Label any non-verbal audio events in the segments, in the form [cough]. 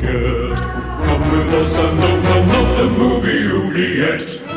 Come with us and open up the movie oubliette.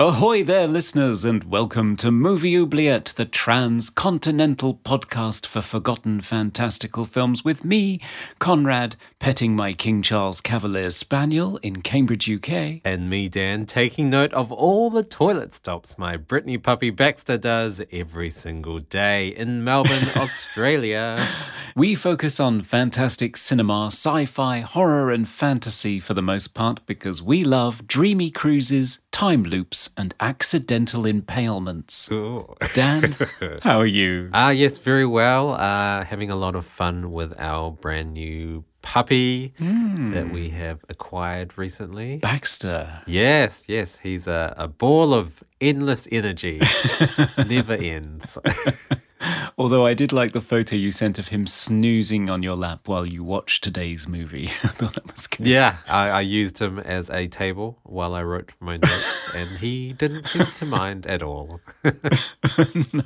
Ahoy there, listeners, and welcome to Movie Oubliette, the transcontinental podcast for forgotten fantastical films with me, Conrad, petting my King Charles Cavalier Spaniel in Cambridge, UK. And me, Dan, taking note of all the toilet stops my Brittany puppy Baxter does every single day in Melbourne, [laughs] Australia. We focus on fantastic cinema, sci fi, horror, and fantasy for the most part because we love dreamy cruises, time loops, and accidental impalements. Ooh. Dan, [laughs] how are you? Ah, yes, very well. Uh, having a lot of fun with our brand new puppy that we have acquired recently. Baxter. Yes, yes, he's a, a ball of endless energy, [laughs] never ends. [laughs] Although I did like the photo you sent of him snoozing on your lap while you watched today's movie. [laughs] I thought that was good. Yeah, I, I used him as a table while I wrote my notes, and he didn't seem to mind at all. no,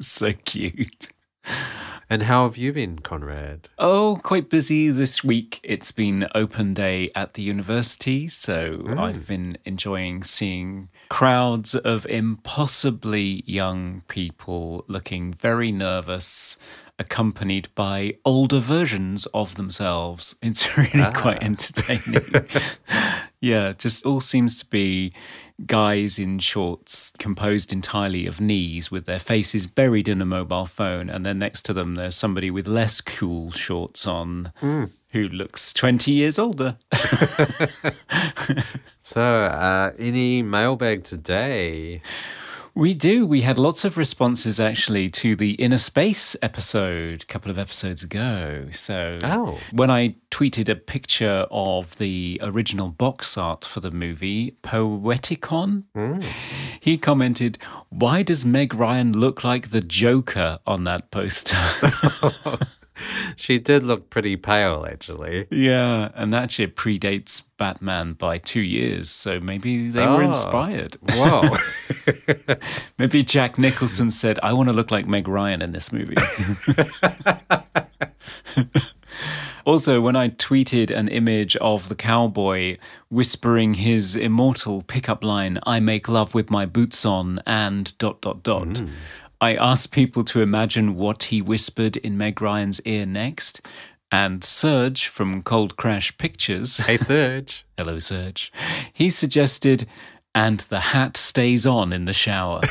so cute. And how have you been, Conrad? Oh, quite busy this week. It's been open day at the university, so hmm. I've been enjoying seeing crowds of impossibly young people looking very nervous, accompanied by older versions of themselves. [laughs] It's really ah. quite entertaining. [laughs] yeah, just all seems to be guys in shorts composed entirely of knees with their faces buried in a mobile phone and then next to them there's somebody with less cool shorts on hmm. Who looks 20 years older. [laughs] So, uh, any mailbag today? we do. We had lots of responses actually to the inner space episode a couple of episodes ago. So Oh. when i tweeted a picture of the original box art for the movie poeticon he commented why does meg ryan look like the joker on that poster [laughs] She did look pretty pale, actually. Yeah, and that shit predates Batman by two years, so maybe they were Oh. inspired. Wow. [laughs] Maybe Jack Nicholson said, I want to look like Meg Ryan in this movie. [laughs] also, when I tweeted an image of the cowboy whispering his immortal pickup line, I make love with my boots on and dot dot dot. Hmm. I asked people to imagine what he whispered in Meg Ryan's ear next. And Serge from Cold Crash Pictures [laughs] hey, Serge. Hello, Serge. He suggested, and the hat stays on in the shower.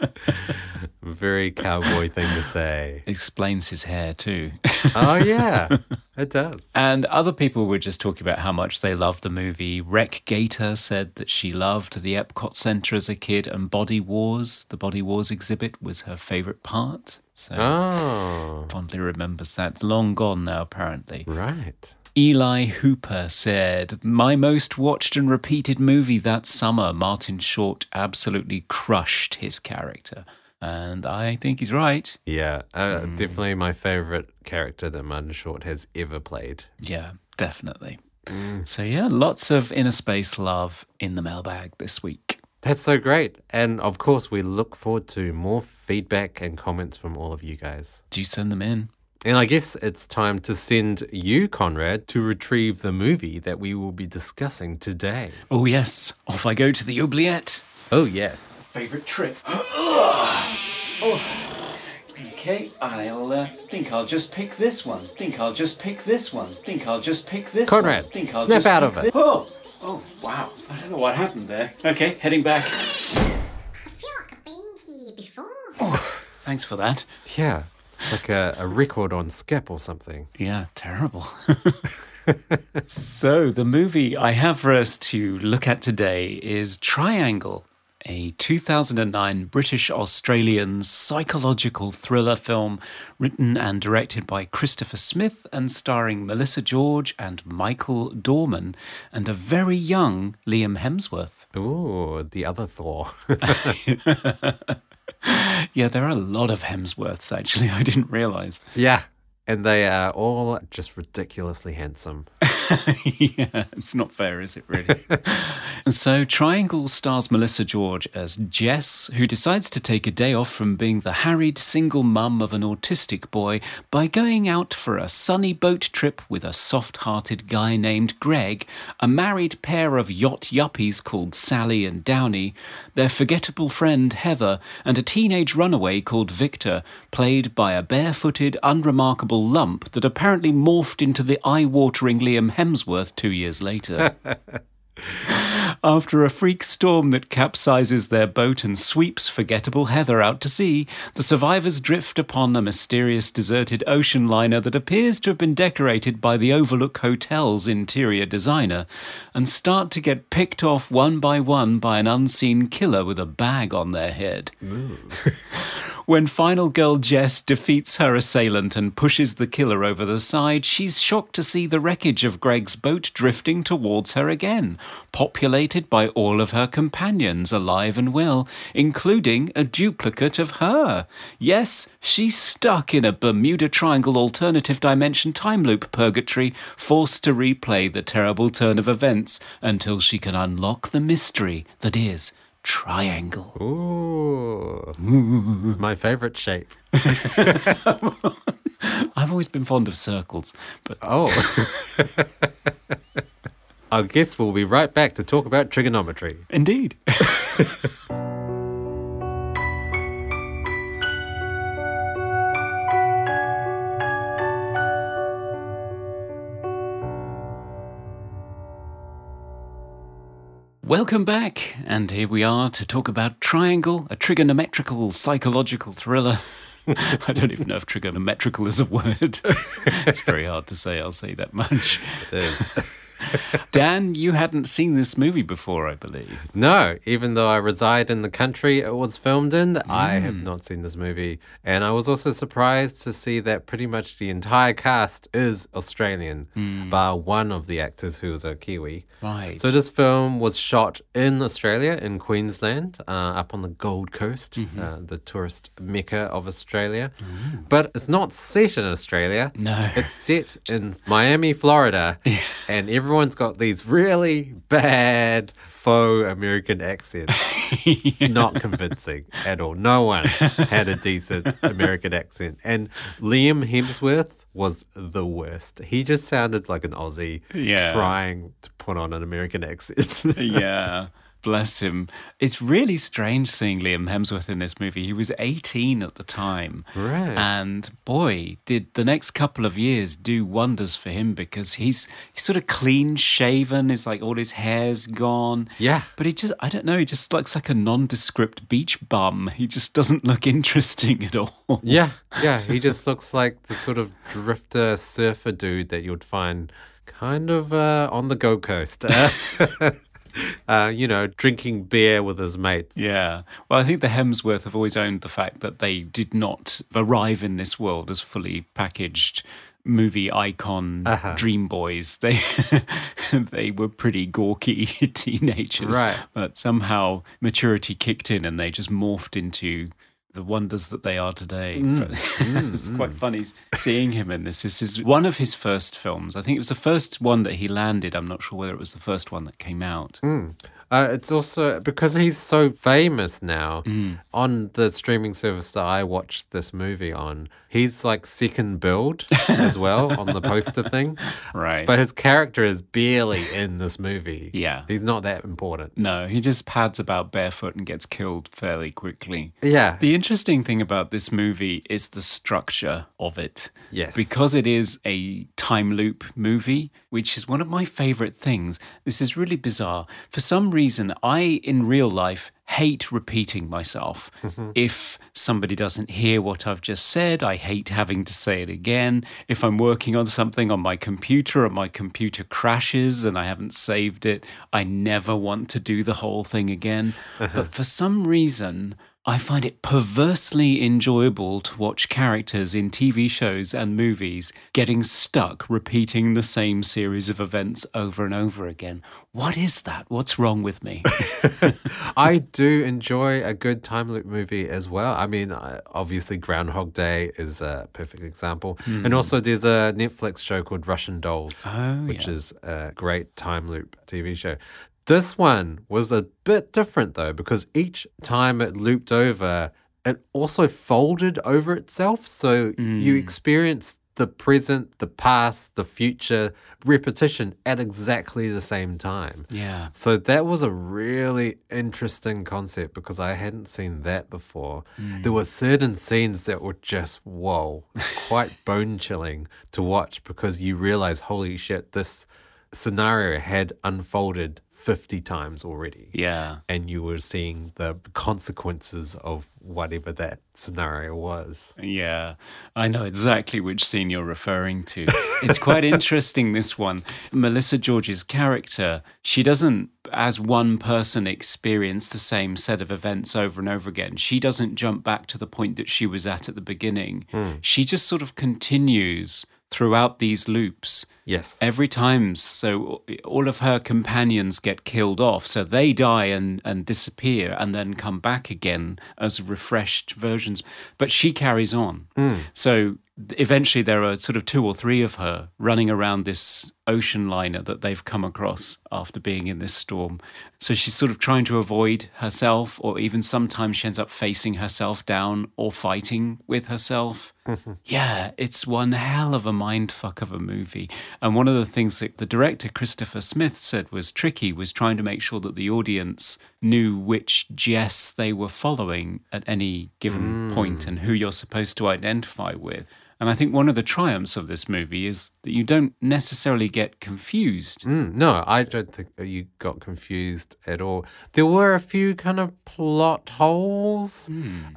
[laughs] Very cowboy thing to say. [laughs] Explains his hair too. Oh, yeah, it does. and other people were just talking about how much they loved the movie. Rec Gator said that she loved the Epcot Center as a kid, and Body Wars, the Body Wars exhibit, was her favorite part. So Oh, fondly remembers that. Long gone now, apparently. right. Eli Hooper said, My most watched and repeated movie that summer, Martin Short absolutely crushed his character. And I think he's right. Yeah, uh, definitely my favorite character that Martin Short has ever played. Yeah, definitely. So, yeah, lots of inner space love in the mailbag this week. That's so great. And of course, we look forward to more feedback and comments from all of you guys. Do send them in. And I guess it's time to send you, Conrad, to retrieve the movie that we will be discussing today. Oh, yes, off I go to the oubliette. Oh, yes. Favorite trip. [gasps] [gasps] Okay, I'll uh, think I'll just pick this one. Think I'll just pick this one. Think I'll just pick this Conrad, one. Think I'll snap just out of it. Oh, oh, wow. I don't know what happened there. Okay, heading back. I feel like I've been here before. Oh, Thanks for that. Yeah. It's like a, a record on Skip or something. Yeah, terrible. [laughs] so, the movie I have for us to look at today is Triangle, a 2009 British Australian psychological thriller film written and directed by Christopher Smith and starring Melissa George and Michael Dorman and a very young Liam Hemsworth. Ooh, the other Thor. [laughs] Yeah, there are a lot of Hemsworths actually, [laughs] I didn't realize. yeah. And they are all just ridiculously handsome. [laughs] [laughs] yeah, it's not fair, is it really? [laughs] so, Triangle stars Melissa George as Jess, who decides to take a day off from being the harried single mum of an autistic boy by going out for a sunny boat trip with a soft hearted guy named Greg, a married pair of yacht yuppies called Sally and Downey, their forgettable friend Heather, and a teenage runaway called Victor, played by a barefooted, unremarkable lump that apparently morphed into the eye watering Liam Hemsworth two years later. [laughs] After a freak storm that capsizes their boat and sweeps forgettable Heather out to sea, the survivors drift upon a mysterious deserted ocean liner that appears to have been decorated by the Overlook Hotel's interior designer and start to get picked off one by one by an unseen killer with a bag on their head. When final girl Jess defeats her assailant and pushes the killer over the side, she's shocked to see the wreckage of Greg's boat drifting towards her again, populated by all of her companions, alive and well, including a duplicate of her. Yes, she's stuck in a Bermuda Triangle alternative dimension time loop purgatory, forced to replay the terrible turn of events until she can unlock the mystery that is Triangle. Ooh. My favorite shape. [laughs] I've always been fond of circles, but Oh. [laughs] I guess we'll be right back to talk about trigonometry. indeed. [laughs] Welcome back, and here we are to talk about Triangle, a trigonometrical psychological thriller. [laughs] I don't even know if trigonometrical is a word. [laughs] it's very hard to say, I'll say that much. It is. [laughs] Dan, you hadn't seen this movie before, I believe. No, even though I reside in the country it was filmed in, I have not seen this movie. And I was also surprised to see that pretty much the entire cast is Australian, bar one of the actors who is a Kiwi. Right. So this film was shot in Australia, in Queensland, uh, up on the Gold Coast, uh, the tourist mecca of Australia. But it's not set in Australia. No. It's set in Miami, Florida, [laughs] and everyone's got these really bad faux American accents. [laughs] Not convincing at all. No one had a decent American accent. And Liam Hemsworth was the worst. He just sounded like an Aussie Yeah. trying to put on an American accent. [laughs] yeah. Bless him. It's really strange seeing Liam Hemsworth in this movie. He was 18 at the time. Right. And boy, did the next couple of years do wonders for him because he's he's sort of clean shaven, it's like all his hair's gone. Yeah. But he just I don't know, he just looks like a nondescript beach bum. He just doesn't look interesting at all. Yeah, yeah. He just looks like the sort of drifter surfer dude that you'd find kind of uh, on the Gold Coast. [laughs] [laughs] Uh, you know, drinking beer with his mates. Yeah. Well, I think the Hemsworth have always owned the fact that they did not arrive in this world as fully packaged movie icon dream boys. They [laughs] they were pretty gawky [laughs] teenagers. Right. But somehow maturity kicked in and they just morphed into the wonders that they are today. Mm. [laughs] But it's mm, quite mm. funny seeing him in this. This is one of his first films. I think it was the first one that he landed. I'm not sure whether it was the first one that came out. Uh, it's also because he's so famous now on the streaming service that I watched this movie on. He's like second build as well on the poster thing. [laughs] Right. But his character is barely in this movie. Yeah. He's not that important. No, he just pads about barefoot and gets killed fairly quickly. Yeah. The interesting thing about this movie is the structure of it. Yes. Because it is a time loop movie, which is one of my favorite things. This is really bizarre. For some reason, I, in real life, hate repeating myself. Mm-hmm. If somebody doesn't hear what I've just said, I hate having to say it again. If I'm working on something on my computer and my computer crashes and I haven't saved it, I never want to do the whole thing again. [laughs] But for some reason, I find it perversely enjoyable to watch characters in TV shows and movies getting stuck repeating the same series of events over and over again. What is that? What's wrong with me? [laughs] [laughs] I do enjoy a good time loop movie as well. I mean, obviously, Groundhog Day is a perfect example. And hmm. also, there's a Netflix show called Russian Dolls, Oh, which yeah. is a great time loop TV show. This one was a bit different though, because each time it looped over, it also folded over itself. So you mm. experienced the present, the past, the future repetition at exactly the same time. yeah. So that was a really interesting concept because I hadn't seen that before. There mm. were certain scenes that were just whoa, quite [laughs] bone chilling to watch because you realize, holy shit, this scenario had unfolded 50 times already. Yeah. And you were seeing the consequences of whatever that scenario was. Yeah, I know exactly which scene you're referring to. It's quite [laughs] interesting, this one. Melissa George's character, she doesn't, as one person, experience the same set of events over and over again. She doesn't jump back to the point that she was at at the beginning. Hmm. She just sort of continues throughout these loops. Yes. Every time, so all of her companions get killed off, so they die and, and disappear and then come back again as refreshed versions. But she carries on. Hmm. So eventually, there are sort of two or three of her running around this ocean liner that they've come across after being in this storm. So she's sort of trying to avoid herself, or even sometimes she ends up facing herself down or fighting with herself. Yeah, it's one hell of a mindfuck of a movie. And one of the things that the director, Christopher Smith, said was tricky was trying to make sure that the audience knew which Jess they were following at any given point and who you're supposed to identify with. And I think one of the triumphs of this movie is that you don't necessarily get confused. Mm, no, I don't think that you got confused at all. There were a few kind of plot holes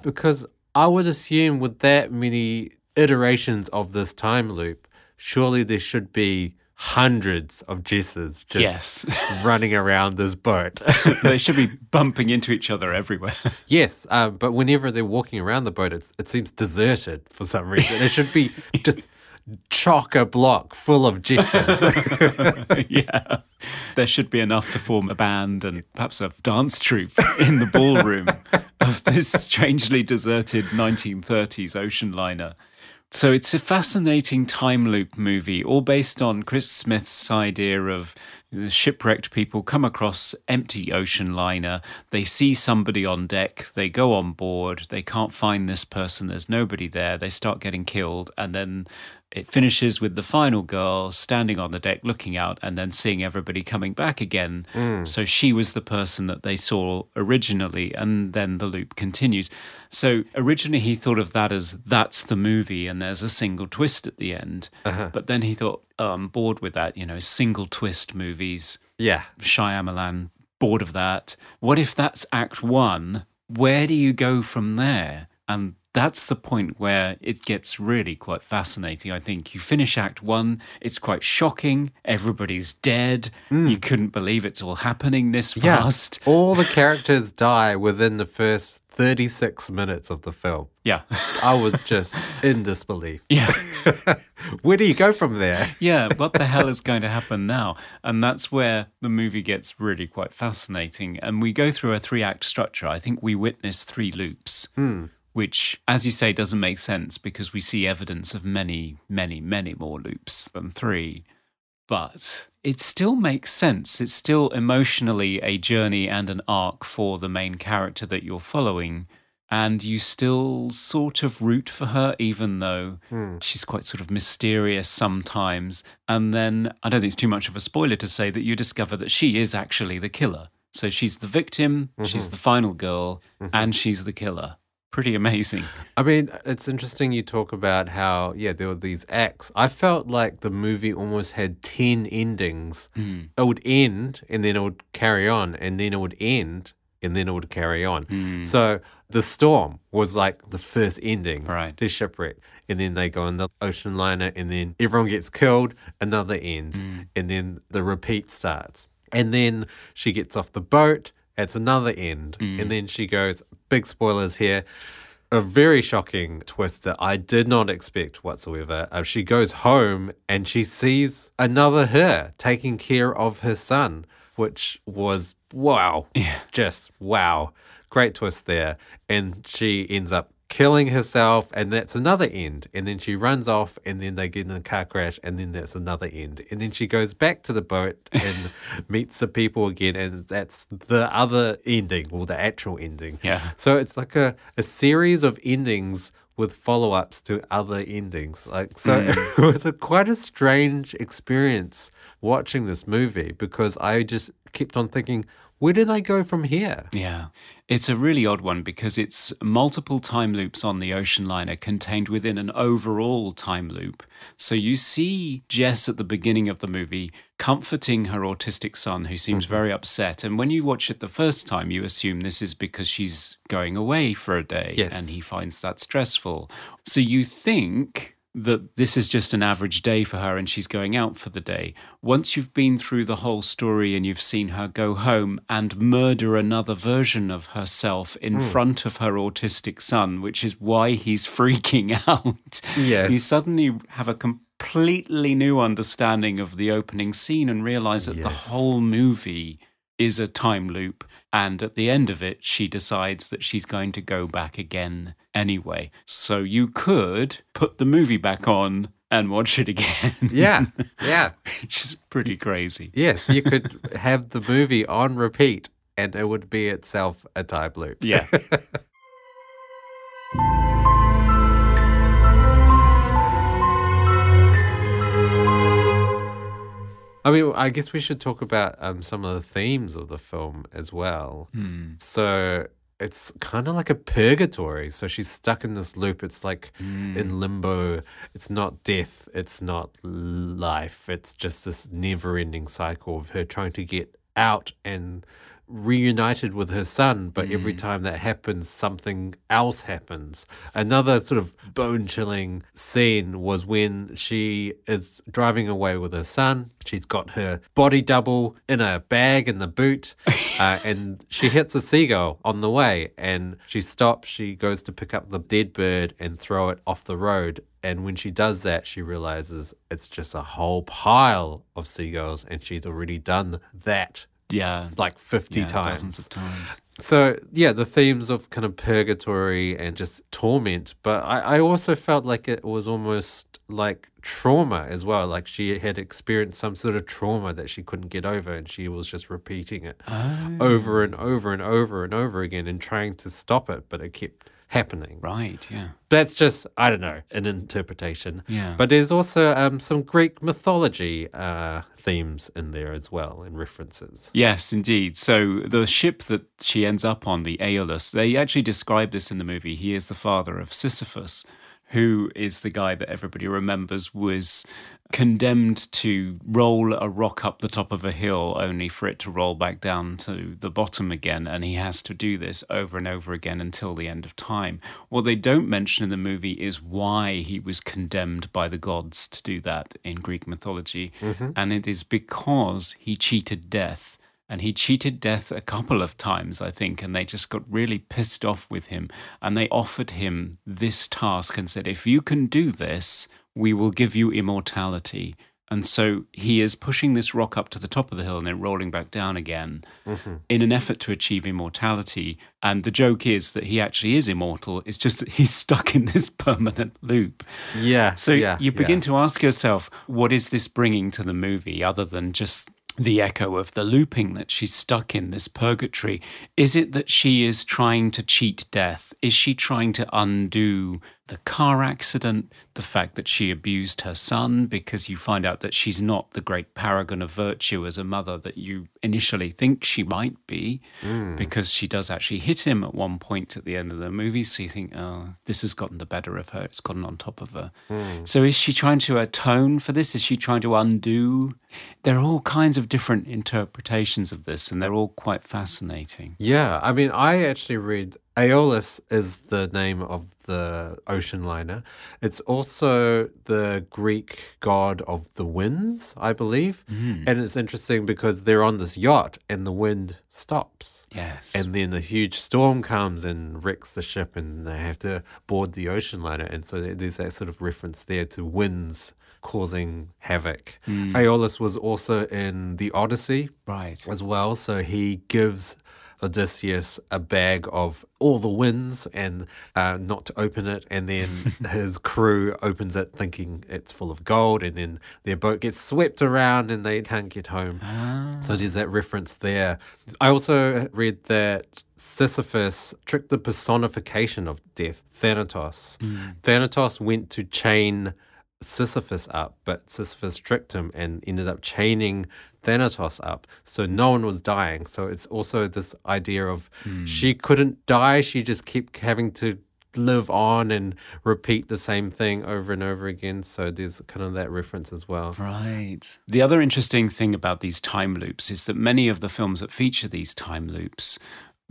because I would assume with that many iterations of this time loop, surely there should be hundreds of Jesses just Yes. [laughs] running around this boat. [laughs] they should be [laughs] bumping into each other everywhere. yes, um, but whenever they're walking around the boat, it's, it seems deserted for some reason. It should be just chock a block full of Jesses. yeah. There should be enough to form a band and perhaps a dance troupe in the ballroom of this strangely deserted 1930s ocean liner. So it's a fascinating time loop movie, all based on Chris Smith's idea of shipwrecked people come across empty ocean liner, they see somebody on deck, they go on board, they can't find this person, there's nobody there, they start getting killed, and then it finishes with the final girl standing on the deck looking out and then seeing everybody coming back again. Mm. So she was the person that they saw originally, and then the loop continues. So originally he thought of that as that's the movie, and there's a single twist at the end. Uh-huh. But then he thought, oh, I'm bored with that, you know, single twist movies. yeah. Shyamalan, bored of that. What if that's act one? Where do you go from there? And that's the point where it gets really quite fascinating. I think you finish act one, it's quite shocking. Everybody's dead. Hmm. You couldn't believe it's all happening this Yeah. fast. All the [laughs] characters die within the first 36 minutes of the film. Yeah. I was just in disbelief. yeah. [laughs] Where do you go from there? [laughs] yeah, what the hell is going to happen now? And that's where the movie gets really quite fascinating. And we go through a three act structure. I think we witness three loops, hmm. Which, as you say, doesn't make sense because we see evidence of many, many, many more loops than three. But it still makes sense. It's still emotionally a journey and an arc for the main character that you're following. And you still sort of root for her, even though hmm. she's quite sort of mysterious sometimes. And then I don't think it's too much of a spoiler to say that you discover that she is actually the killer. So she's the victim, she's mm-hmm. the final girl, mm-hmm. and she's the killer. Pretty amazing. [laughs] I mean, it's interesting you talk about how, yeah, there were these acts. I felt like the movie almost had 10 endings. Hmm. It would end and then it would carry on, and then it would end and then it would carry on. Hmm. So the storm was like the first ending, Right. The shipwreck. And then they go on the ocean liner, and then everyone gets killed, another end. Hmm. And then the repeat starts. And then she gets off the boat, it's another end. Hmm. And then she goes, big spoilers here a very shocking twist that I did not expect whatsoever. Uh, she goes home and she sees another her taking care of her son, which was wow. Just wow. Great twist there. And she ends up killing herself, and that's another end. And then she runs off, and then they get in a car crash, and then that's another end. And then she goes back to the boat [laughs] and meets the people again, and that's the other ending, or the actual ending. Yeah. So it's like a, a series of endings with follow ups to other endings. Like so mm. [laughs] it was a quite a strange experience watching this movie because I just kept on thinking, where do they go from here? Yeah. It's a really odd one because it's multiple time loops on the ocean liner contained within an overall time loop. So you see Jess at the beginning of the movie comforting her autistic son who seems mm-hmm. very upset. And when you watch it the first time, you assume this is because she's going away for a day Yes. and he finds that stressful. So you think that this is just an average day for her and she's going out for the day. Once you've been through the whole story and you've seen her go home and murder another version of herself in hmm. front of her autistic son, which is why he's [laughs] freaking out, Yes. you suddenly have a completely new understanding of the opening scene and realize that Yes. the whole movie is a time loop. And at the end of it, she decides that she's going to go back again anyway. So you could put the movie back on and watch it again. Yeah, yeah. [laughs] Which is pretty crazy. Yes, you could have the movie on repeat and it would be itself a time loop. Yeah. [laughs] I mean, I guess we should talk about um, some of the themes of the film as well. So it's kind of like a purgatory. So she's stuck in this loop. It's like in limbo. It's not death. It's not life. It's just this never ending cycle of her trying to get out and reunited with her son. But every time that happens, something else happens. Another sort of bone chilling scene was when she is driving away with her son. She's got her body double in a bag in the boot, [laughs] uh, and she hits a seagull on the way. And she stops. She goes to pick up the dead bird and throw it off the road. And when she does that, she realizes it's just a whole pile of seagulls, and she's already done that Yeah. like 50 Yeah, times. Dozens of times. So yeah, the themes of kind of purgatory and just torment, but I, I also felt like it was almost like trauma as well. Like she had experienced some sort of trauma that she couldn't get over, and she was just repeating it over oh. and over and over and over again and trying to stop it, but it kept happening. Right. Yeah. That's just I don't know an interpretation. Yeah. But there's also um, some Greek mythology uh, themes in there as well and references. Yes, indeed. So the ship that she ends up on, the Aeolus, they actually describe this in the movie. He is the father of Sisyphus, who is the guy that everybody remembers was condemned to roll a rock up the top of a hill only for it to roll back down to the bottom again. And he has to do this over and over again until the end of time. What they don't mention in the movie is why he was condemned by the gods to do that in Greek mythology. Mm-hmm. And it is because he cheated death. And he cheated death a couple of times, I think, and they just got really pissed off with him. And they offered him this task and said, If you can do this, we will give you immortality. And so he is pushing this rock up to the top of the hill and then rolling back down again mm-hmm. in an effort to achieve immortality. And the joke is that he actually is immortal. It's just that he's [laughs] stuck in this permanent loop. Yeah. So yeah, you begin yeah. to ask yourself, what is this bringing to the movie other than just the echo of the looping that she's stuck in this purgatory? Is it that she is trying to cheat death? Is she trying to undo the car accident, the fact that she abused her son, because you find out that she's not the great paragon of virtue as a mother that you initially think she might be, hmm. because she does actually hit him at one point at the end of the movie. So you think, oh, this has gotten the better of her, it's gotten on top of her. Hmm. So is she trying to atone for this? Is she trying to undo? There are all kinds of different interpretations of this, and they're all quite fascinating. Yeah, I mean, I actually read Aeolus is the name of the ocean liner. It's also the Greek god of the winds, I believe. Hmm. And it's interesting because they're on this yacht and the wind stops. Yes. And then a huge storm comes and wrecks the ship, and they have to board the ocean liner. And so there's that sort of reference there to winds causing havoc. Hmm. Aeolus was also in the Odyssey right. as well. So he gives Odysseus a bag of all the winds and uh, not to open it. And then [laughs] his crew opens it thinking it's full of gold. And then their boat gets swept around and they can't get home. So there's that reference there. I also read that Sisyphus tricked the personification of death, Thanatos. Thanatos went to chain Sisyphus up, but Sisyphus tricked him and ended up chaining Thanatos up. So no one was dying. So it's also this idea of hmm. she couldn't die. She just kept having to live on and repeat the same thing over and over again. So there's kind of that reference as well. Right. The other interesting thing about these time loops is that many of the films that feature these time loops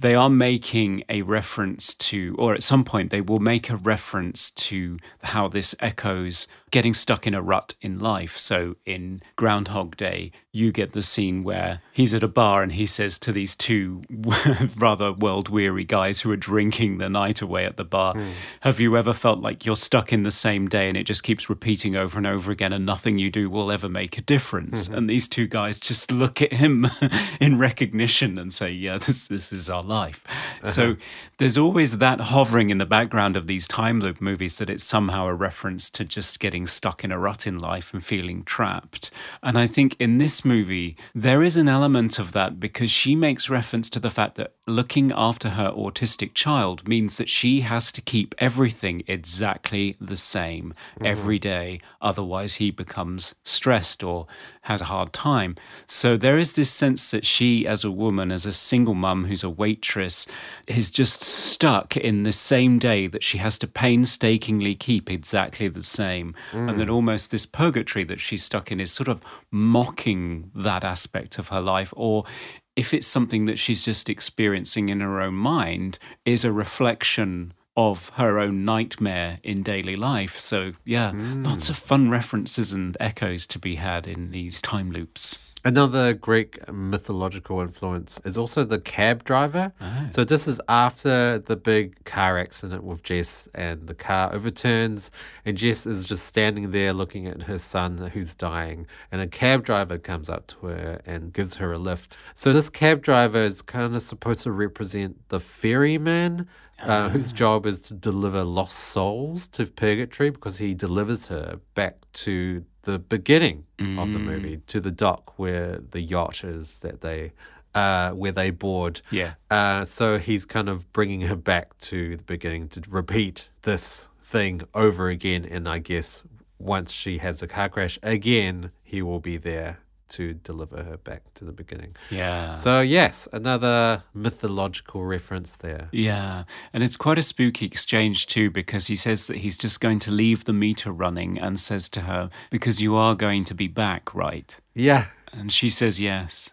they are making a reference to, or at some point, they will make a reference to how this echoes getting stuck in a rut in life. So in Groundhog Day, you get the scene where he's at a bar and he says to these two [laughs] rather world weary guys who are drinking the night away at the bar, hmm. Have you ever felt like you're stuck in the same day and it just keeps repeating over and over again and nothing you do will ever make a difference? Mm-hmm. And these two guys just look at him [laughs] in recognition and say, Yeah, this, this is our life. Uh-huh. So there's always that hovering in the background of these time loop movies that it's somehow a reference to just getting stuck in a rut in life and feeling trapped. And I think in this movie, there is an element of that because she makes reference to the fact that looking after her autistic child means that she has to keep everything exactly the same mm-hmm. every day. Otherwise, he becomes stressed or has a hard time. So there is this sense that she, as a woman, as a single mum who's a waitress, is just stuck in the same day that she has to painstakingly keep exactly the same. And that mm. almost this purgatory that she's stuck in is sort of mocking that aspect of her life or if it's something that she's just experiencing in her own mind, is a reflection of her own nightmare in daily life. So, yeah, lots mm. of fun references and echoes to be had in these time loops. Another Greek mythological influence is also the cab driver. So this is after the big car accident with Jess, and the car overturns, and Jess is just standing there looking at her son who's dying, and a cab driver comes up to her and gives her a lift. So this cab driver is kind of supposed to represent the ferryman. Uh, whose job is to deliver lost souls to purgatory because he delivers her back to the beginning of the movie to the dock where the yacht is that they uh, where they board. Yeah. Uh, so he's kind of bringing her back to the beginning to repeat this thing over again. And I guess once she has a car crash again, he will be there to deliver her back to the beginning. Yeah. So yes, another mythological reference there. Yeah, and it's quite a spooky exchange too because he says that he's just going to leave the meter running and says to her, Because you are going to be back, right? Yeah. And she says yes.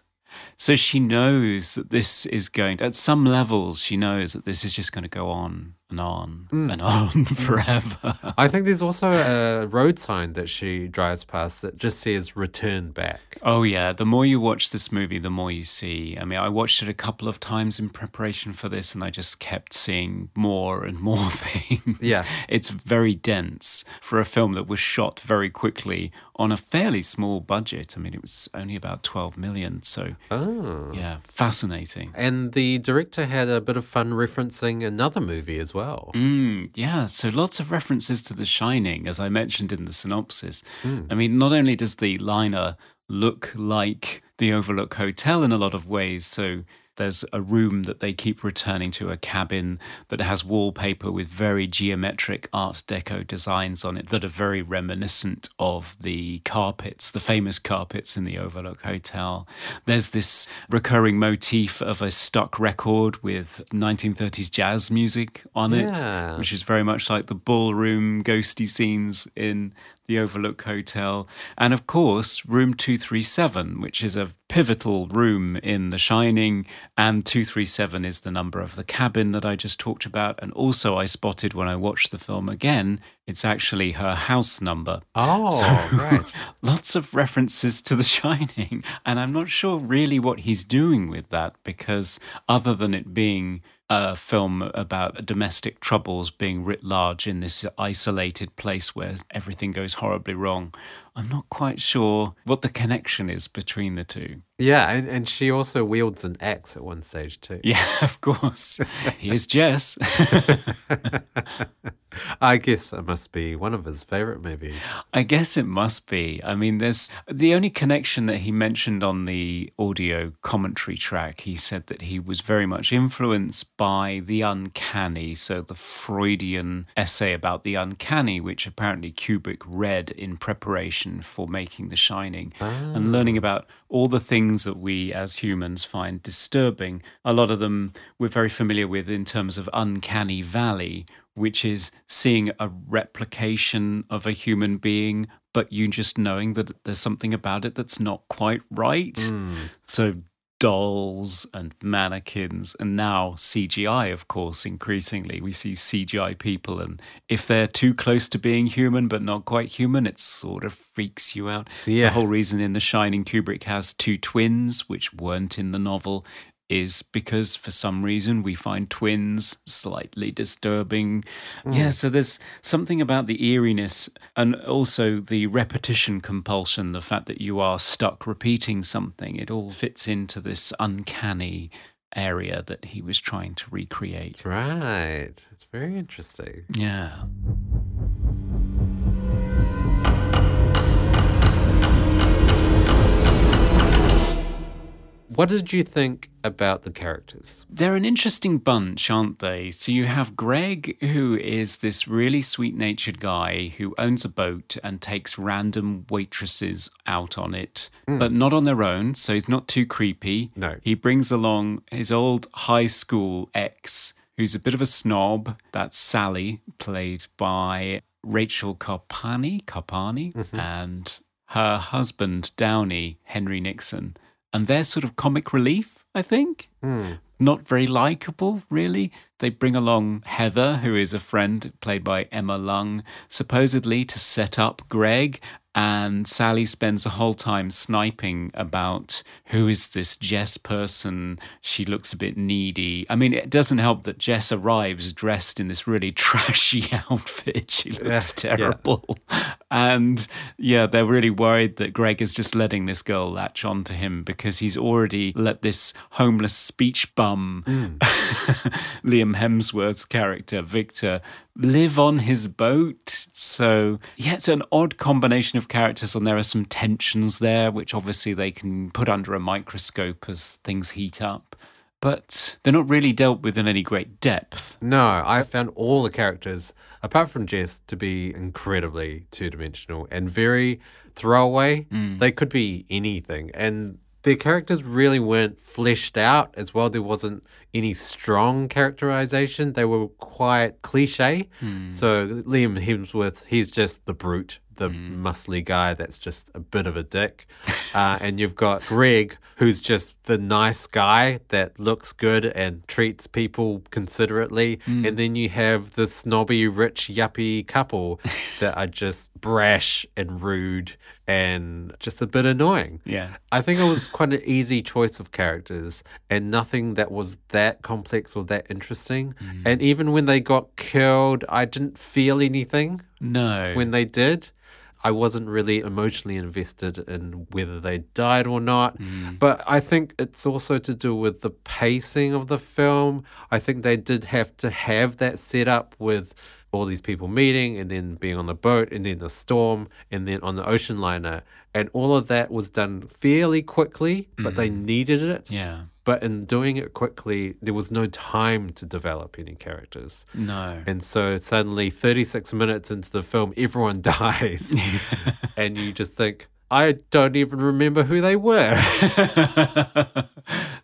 So she knows that this is going, at some levels, she knows that this is just going to go on and on mm. and on [laughs] forever. I think there's also a road sign that she drives past that just says return back. Oh, yeah. The more you watch this movie, the more you see. I mean, I watched it a couple of times in preparation for this, and I just kept seeing more and more [laughs] things. Yeah. It's very dense for a film that was shot very quickly on a fairly small budget. I mean, it was only about 12 million. So, Oh. yeah, fascinating. And the director had a bit of fun referencing another movie as well. Mm, yeah, so lots of references to The Shining, as I mentioned in the synopsis. I mean, not only does the liner look like the Overlook Hotel in a lot of ways, so there's a room that they keep returning to, a cabin that has wallpaper with very geometric Art Deco designs on it that are very reminiscent of the carpets, the famous carpets in the Overlook Hotel. There's this recurring motif of a stuck record with 1930s jazz music on Yeah. it, which is very much like the ballroom ghosty scenes in the Overlook Hotel. And of course, room 237, which is a pivotal room in The Shining. And 237 is the number of the cabin that I just talked about. And also, I spotted when I watched the film again, it's actually her house number. Oh, right. [laughs] Lots of references to The Shining. And I'm not sure really what he's doing with that because, other than it being a film about domestic troubles being writ large in this isolated place where everything goes horribly wrong, I'm not quite sure what the connection is between the two. Yeah, and, and she also wields an axe at one stage too. Yeah, [laughs] of course. Here's Jess. [laughs] I guess it must be one of his favorite movies. I guess it must be. I mean, there's the only connection that he mentioned on the audio commentary track. He said that he was very much influenced by the uncanny. So, the Freudian essay about the uncanny, which apparently Kubrick read in preparation for making The Shining and ah. learning about all the things that we as humans find disturbing. A lot of them we're very familiar with in terms of uncanny valley, which is seeing a replication of a human being, but you just knowing that there's something about it that's not quite right. Hmm. So dolls and mannequins and now CGI of course increasingly we see CGI people and if they're too close to being human but not quite human it sort of freaks you out Yeah. the whole reason in the shining Kubrick has two twins which weren't in the novel is because for some reason we find twins slightly disturbing. Hmm. Yeah, so there's something about the eeriness and also the repetition compulsion, the fact that you are stuck repeating something. It all fits into this uncanny area that he was trying to recreate. Right. It's very interesting. Yeah. What did you think about the characters? They're an interesting bunch, aren't they? So you have Greg, who is this really sweet natured guy who owns a boat and takes random waitresses out on it, hmm. but not on their own. So he's not too creepy. No. He brings along his old high school ex, who's a bit of a snob. That's Sally, played by Rachel Carpani, Carpani, mm-hmm. and her husband, Downey, Henry Nixon. And they're sort of comic relief, I think hmm. not very likable, really. They bring along Heather, who is a friend played by Emma Lung, supposedly to set up Greg. And Sally spends the whole time sniping about who is this Jess person. She looks a bit needy. I mean, it doesn't help that Jess arrives dressed in this really [laughs] trashy outfit. She looks Yeah, yeah. And yeah, they're really worried that Greg is just letting this girl latch on to him because he's already let this homeless speech bum, hmm. [laughs] Liam Hemsworth's character, Victor, live on his boat. So, yeah, it's an odd combination of characters, and there are some tensions there, which obviously they can put under a microscope as things heat up. But they're not really dealt with in any great depth. No, I found all the characters, apart from Jess, to be incredibly two dimensional and very throwaway. Mm. They could be anything. And their characters really weren't fleshed out as well. There wasn't any strong characterization. They were quite cliche. Hmm. So Liam Hemsworth, he's just the brute, the mm. muscly guy that's just a bit of a dick. [laughs] Uh, and you've got Greg, who's just the nice guy that looks good and treats people considerately. Mm. And then you have the snobby, rich, yuppie couple [laughs] that are just brash and rude and just a bit annoying. Yeah. I think it was quite an easy choice of characters and nothing that was that complex or that interesting. Mm. And even when they got killed, I didn't feel anything No. when they did. I wasn't really emotionally invested in whether they died or not. Mm. But I think it's also to do with the pacing of the film. I think they did have to have that set up with all these people meeting and then being on the boat and then the storm and then on the ocean liner. And all of that was done fairly quickly, but they mm-hmm. needed it. Yeah. But in doing it quickly, there was no time to develop any characters. No. And so suddenly, 36 minutes into the film, everyone [laughs] dies. [laughs] and you just think, I don't even remember who they were. [laughs]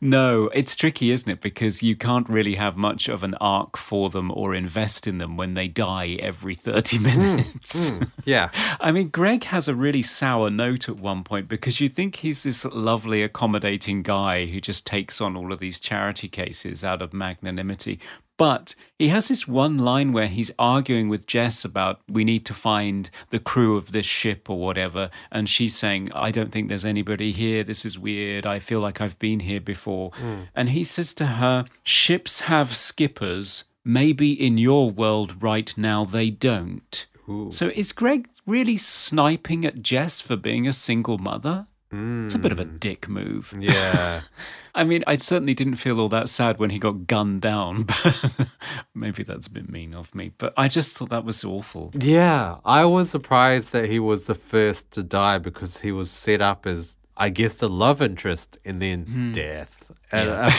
no, it's tricky, isn't it? Because you can't really have much of an arc for them or invest in them when they die every 30 hmm, minutes. Hmm, yeah. [laughs] I mean, Greg has a really sour note at one point because you think he's this lovely, accommodating guy who just takes on all of these charity cases out of magnanimity. But he has this one line where he's arguing with Jess about we need to find the crew of this ship or whatever. And she's saying, I don't think there's anybody here. This is weird. I feel like I've been here before. Hmm. And he says to her, Ships have skippers. Maybe in your world right now they don't. So is Greg really sniping at Jess for being a single mother? Mm. It's a bit of a dick move. Yeah. [laughs] I mean, I certainly didn't feel all that sad when he got gunned down, [laughs] but maybe that's a bit mean of me. But I just thought that was awful. yeah. I was surprised that he was the first to die because he was set up as, I guess, the love interest and then hmm. death. And Yeah. uh,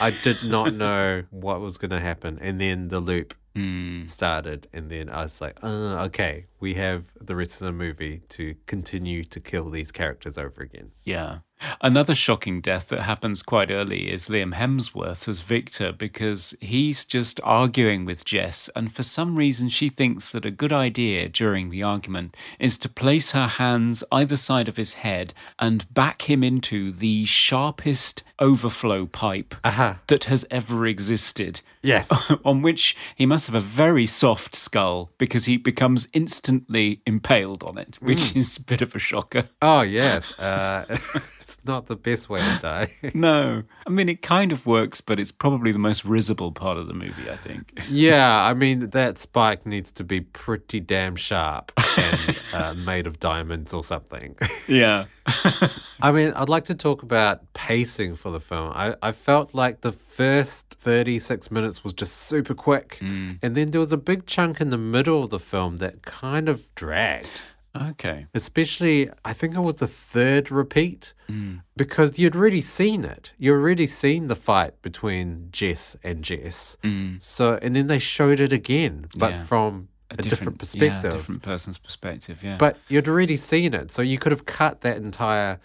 [laughs] I did not know what was going to happen. And then the loop started. And then I was like, uh, okay, we have the rest of the movie to continue to kill these characters over again. Yeah. Another shocking death that happens quite early is Liam Hemsworth as Victor because he's just arguing with Jess, and for some reason she thinks that a good idea during the argument is to place her hands either side of his head and back him into the sharpest overflow pipe Aha. that has ever existed. Yes. [laughs] on which he must have a very soft skull because he becomes instantly impaled on it, which is a bit of a shocker. Oh, yes. Uh, [laughs] not the best way to die. [laughs] No. I mean, it kind of works, but it's probably the most risible part of the movie, I think. [laughs] yeah, I mean, that spike needs to be pretty damn sharp and [laughs] uh, made of diamonds or something. Yeah. I mean, I'd like to talk about pacing for the film. I, I felt like the first 36 minutes was just super quick. And then there was a big chunk in the middle of the film that kind of dragged. Okay. Especially, I think it was the third repeat mm. because you'd already seen it. You'd already seen the fight between Jess and Jess. Mm. So, and then they showed it again, but Yeah. from a, different, perspective. Yeah, different person's perspective, yeah. But you'd already seen it, so you could have cut that entire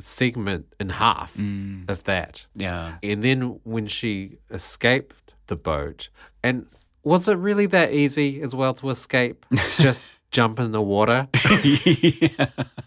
segment in half mm. of that. yeah. And then when she escaped the boat, and was it really that easy as well to escape? [laughs] Just jump in the water? [laughs] yeah.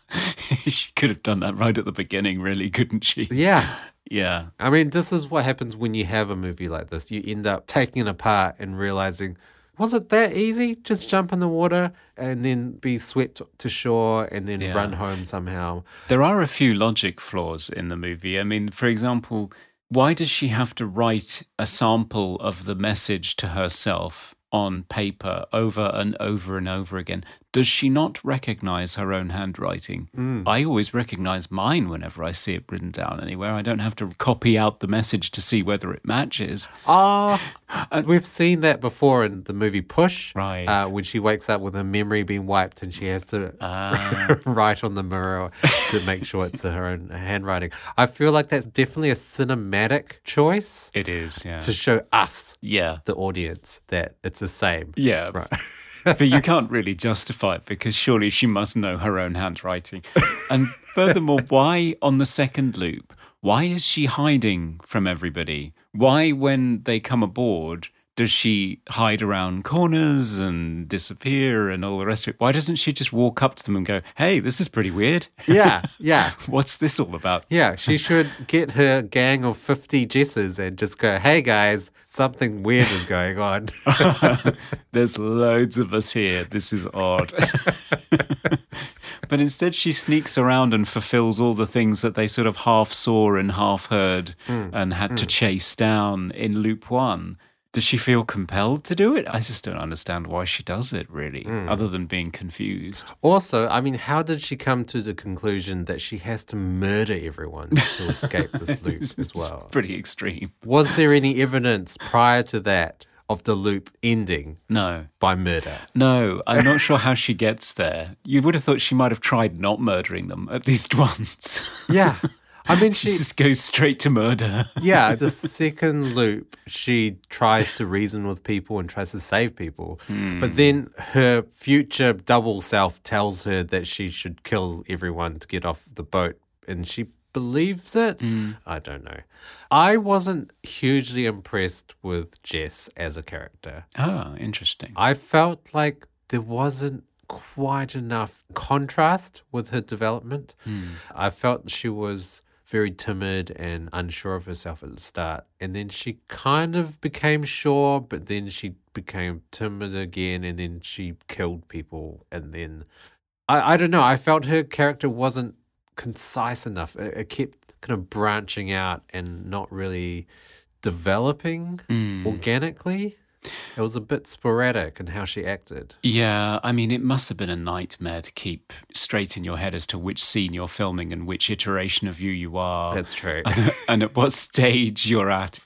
[laughs] she could have done that right at the beginning, really, couldn't she? Yeah. Yeah. I mean, this is what happens when you have a movie like this. You end up taking it apart and realizing, was it that easy? Just jump in the water and then be swept to shore and then Yeah. run home somehow. There are a few logic flaws in the movie. I mean, for example, why does she have to write a sample of the message to herself on paper over and over and over again? Does she not recognize her own handwriting? I always recognize mine whenever I see it written down anywhere. I don't have to copy out the message to see whether it matches. Ah, oh, we've seen that before in the movie Push. Right. Uh, when she wakes up with her memory being wiped and she has to Ah. [laughs] write on the mirror to make sure it's her own handwriting. I feel like that's definitely a cinematic choice It is, yeah. to show us, Yeah. the audience, that it's the same. Yeah. Right. [laughs] [laughs] but you can't really justify it because surely she must know her own handwriting. And furthermore, [laughs] why on the second loop? Why is she hiding from everybody? Why, when they come aboard, does she hide around corners and disappear and all the rest of it? Why doesn't she just walk up to them and go, hey, this is pretty weird? Yeah, [laughs] yeah. What's this all about? Yeah, she should get her gang of 50 Jesses and just go, hey guys, something weird is going on. [laughs] [laughs] There's loads of us here. This is odd. but instead, she sneaks around and fulfills all the things that they sort of half saw and half heard hmm. and had to hmm. chase down in loop one. Does she feel compelled to do it? I just don't understand why she does it, really, hmm. other than being confused. Also, I mean, how did she come to the conclusion that she has to murder everyone to escape this [laughs] loop as It's well? pretty extreme. Was there any evidence prior to that of the loop ending No. by murder. No, I'm not sure how she gets there. You would have thought she might have tried not murdering them at least [laughs] once. Yeah. I mean, she she, just goes straight to murder. [laughs] yeah, the second loop, she tries to reason with people and tries to save people. But hmm. then her future double self tells her that she should kill everyone to get off the boat. And she believes it. Hmm. I don't know. I wasn't hugely impressed with Jess as a character. Oh, interesting. I felt like there wasn't quite enough contrast with her development. Hmm. I felt she was very timid and unsure of herself at the start. And then she kind of became sure, but then she became timid again and then she killed people. And then I, I don't know, I felt her character wasn't concise enough. It, it kept kind of branching out and not really developing Hmm. organically. It was a bit sporadic in how she acted. Yeah, I mean, it must have been a nightmare to keep straight in your head as to which scene you're filming and which iteration of you you are. That's true. [laughs] and at what stage you're at.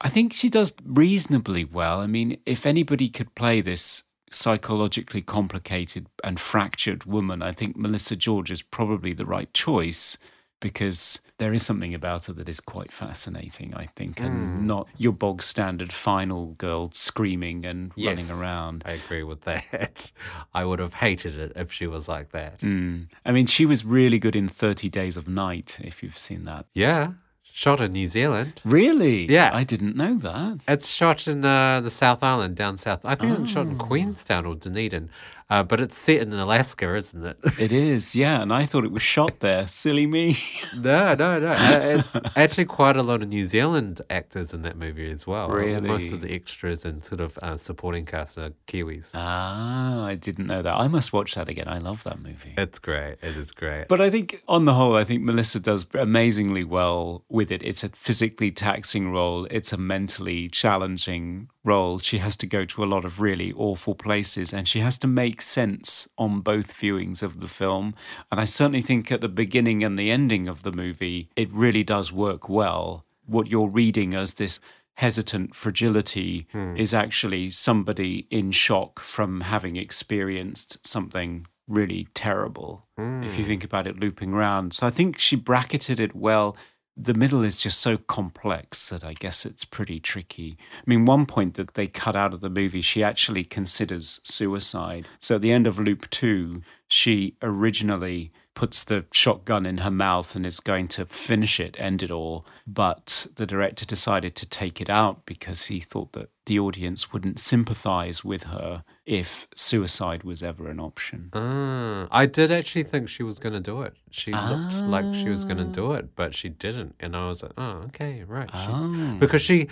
I think she does reasonably well. I mean, if anybody could play this psychologically complicated and fractured woman, I think Melissa George is probably the right choice because there is something about her that is quite fascinating, I think, and not your bog standard final girl screaming and Yes. running around. I agree with that. [laughs] I would have hated it if she was like that. Mm. I mean, she was really good in 30 Days of Night, if you've seen that. Yeah. Shot in New Zealand. Really? Yeah. I didn't know that. It's shot in uh, the South Island, down south. I think it's shot Oh. in Queenstown or Dunedin, uh, but it's set in Alaska, isn't it? [laughs] It is, yeah. And I thought it was shot there. Silly me. [laughs] no, no, no. Uh, it's actually quite a lot of New Zealand actors in that movie as well. Uh, Most of the extras and sort of uh, supporting cast are Kiwis. Ah, I didn't know that. I must watch that again. I love that movie. it's great. It is great. But I think, on the whole, I think Melissa does amazingly well with it. It's a physically taxing role, it's a mentally challenging role. She has to go to a lot of really awful places and she has to make sense on both viewings of the film. And I certainly think at the beginning and the ending of the movie, it really does work well. What you're reading as this hesitant fragility hmm. is actually somebody in shock from having experienced something really terrible if you hmm. think about it looping around. So I think she bracketed it well. The middle is just so complex that I guess it's pretty tricky. I mean, one point that they cut out of the movie, she actually considers suicide. So at the end of loop two, she originally puts the shotgun in her mouth and is going to finish it, end it all. But the director decided to take it out because he thought that the audience wouldn't sympathize with her if suicide was ever an option. Ah, I did actually think she was going to do it. She looked like she was going to do it, but she didn't. And I was like, oh, okay, right. She- Oh. Because she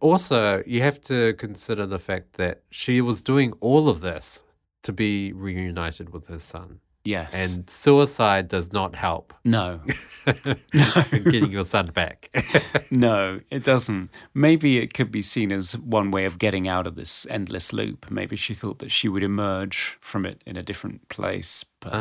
also, you have to consider the fact that she was doing all of this to be reunited with her son. Yes. And suicide does not help no, [laughs] in getting your son back. [laughs] no, it doesn't. Maybe it could be seen as one way of getting out of this endless loop. Maybe she thought that she would emerge from it in a different place. But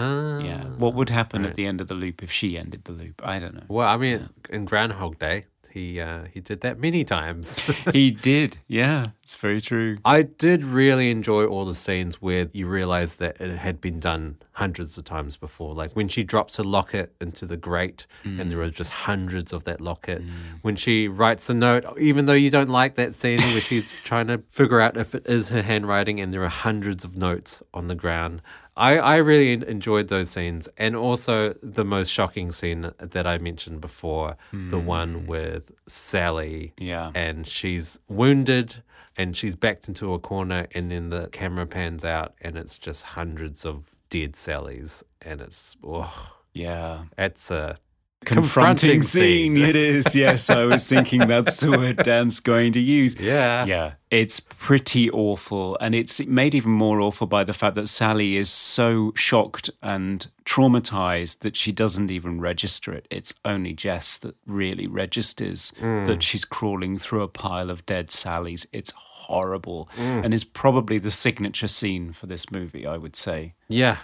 yeah, what would happen at ah. the end of the loop if she ended the loop? I don't know. well, I mean, in Groundhog Day, he uh, he did that many times. [laughs] he did. Yeah, it's very true. I did really enjoy all the scenes where you realize that it had been done hundreds of times before. Like when she drops a locket into the grate and there are just hundreds of that locket. When she writes a note, even though you don't like that scene where she's trying to figure out if it is her handwriting and there are hundreds of notes on the ground. I, I really enjoyed those scenes. And also the most shocking scene that I mentioned before, the one hmm. with Sally Yeah. and she's wounded and she's backed into a corner and then the camera pans out and it's just hundreds of dead Sallys and it's oh, Yeah. it's a Confronting, scene. It is. Yes, I was thinking that's the word Dan's going to use. yeah Yeah, it's pretty awful. And it's made even more awful by the fact that Sally is so shocked and traumatized that she doesn't even register it. It's only Jess that really registers mm. that she's crawling through a pile of dead Sallys. It's horrible mm. and is probably the signature scene for this movie, I would say. yeah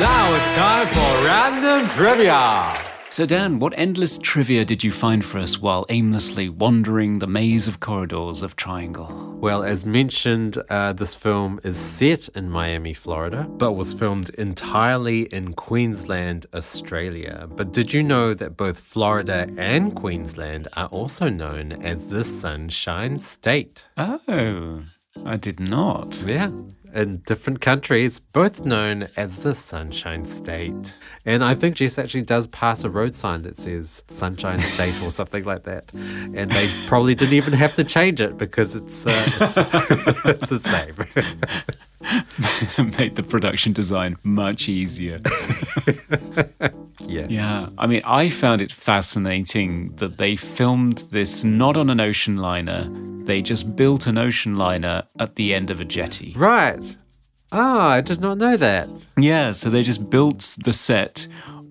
now it's time for random trivia So, Dan, what endless trivia did you find for us while aimlessly wandering the maze of corridors of Triangle? Well, as mentioned, uh, this film is set in Miami, Florida, but was filmed entirely in Queensland, Australia. But did you know that both Florida and Queensland are also known as the Sunshine State? Oh, I did not. Yeah, in different countries, both known as the Sunshine State. And I think Jess actually does pass a road sign that says Sunshine State or something like that. And they probably didn't even have to change it because it's, uh, it's, [laughs] it's the same. [laughs] [laughs] Made the production design much easier. [laughs] yes. Yeah, I mean, I found it fascinating that they filmed this not on an ocean liner. They just built an ocean liner at the end of a jetty. Right. Oh, I did not know that. Yeah, so they just built the set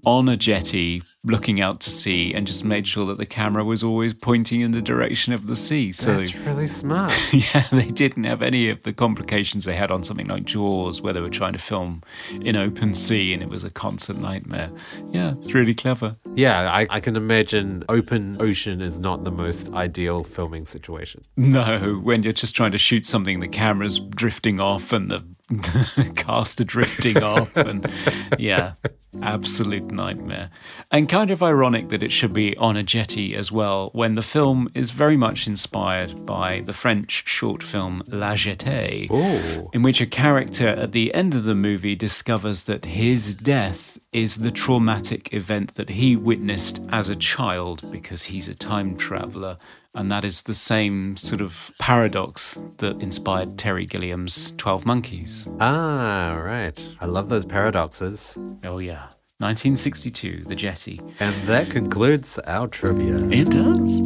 on a jetty looking out to sea and just made sure that the camera was always pointing in the direction of the sea. So That's really smart. [laughs] yeah, they didn't have any of the complications they had on something like Jaws, where they were trying to film in open sea and it was a constant nightmare. Yeah, it's really clever. Yeah, I, I can imagine open ocean is not the most ideal filming situation. No, when you're just trying to shoot something, the camera's drifting off and the [laughs] cast are drifting off, and yeah, absolute nightmare. And kind of ironic that it should be on a jetty as well, when the film is very much inspired by the French short film La Jetée, Ooh. in which a character at the end of the movie discovers that his death is the traumatic event that he witnessed as a child because he's a time traveler. And that is the same sort of paradox that inspired Terry Gilliam's 12 Monkeys. Ah, right. I love those paradoxes. Oh, yeah. 1962, The Jetty. And that concludes our trivia. It does.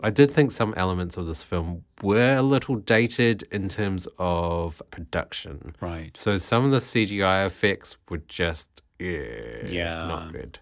I did think some elements of this film were a little dated in terms of production. Right. So some of the CGI effects were just yeah, Yeah. not good.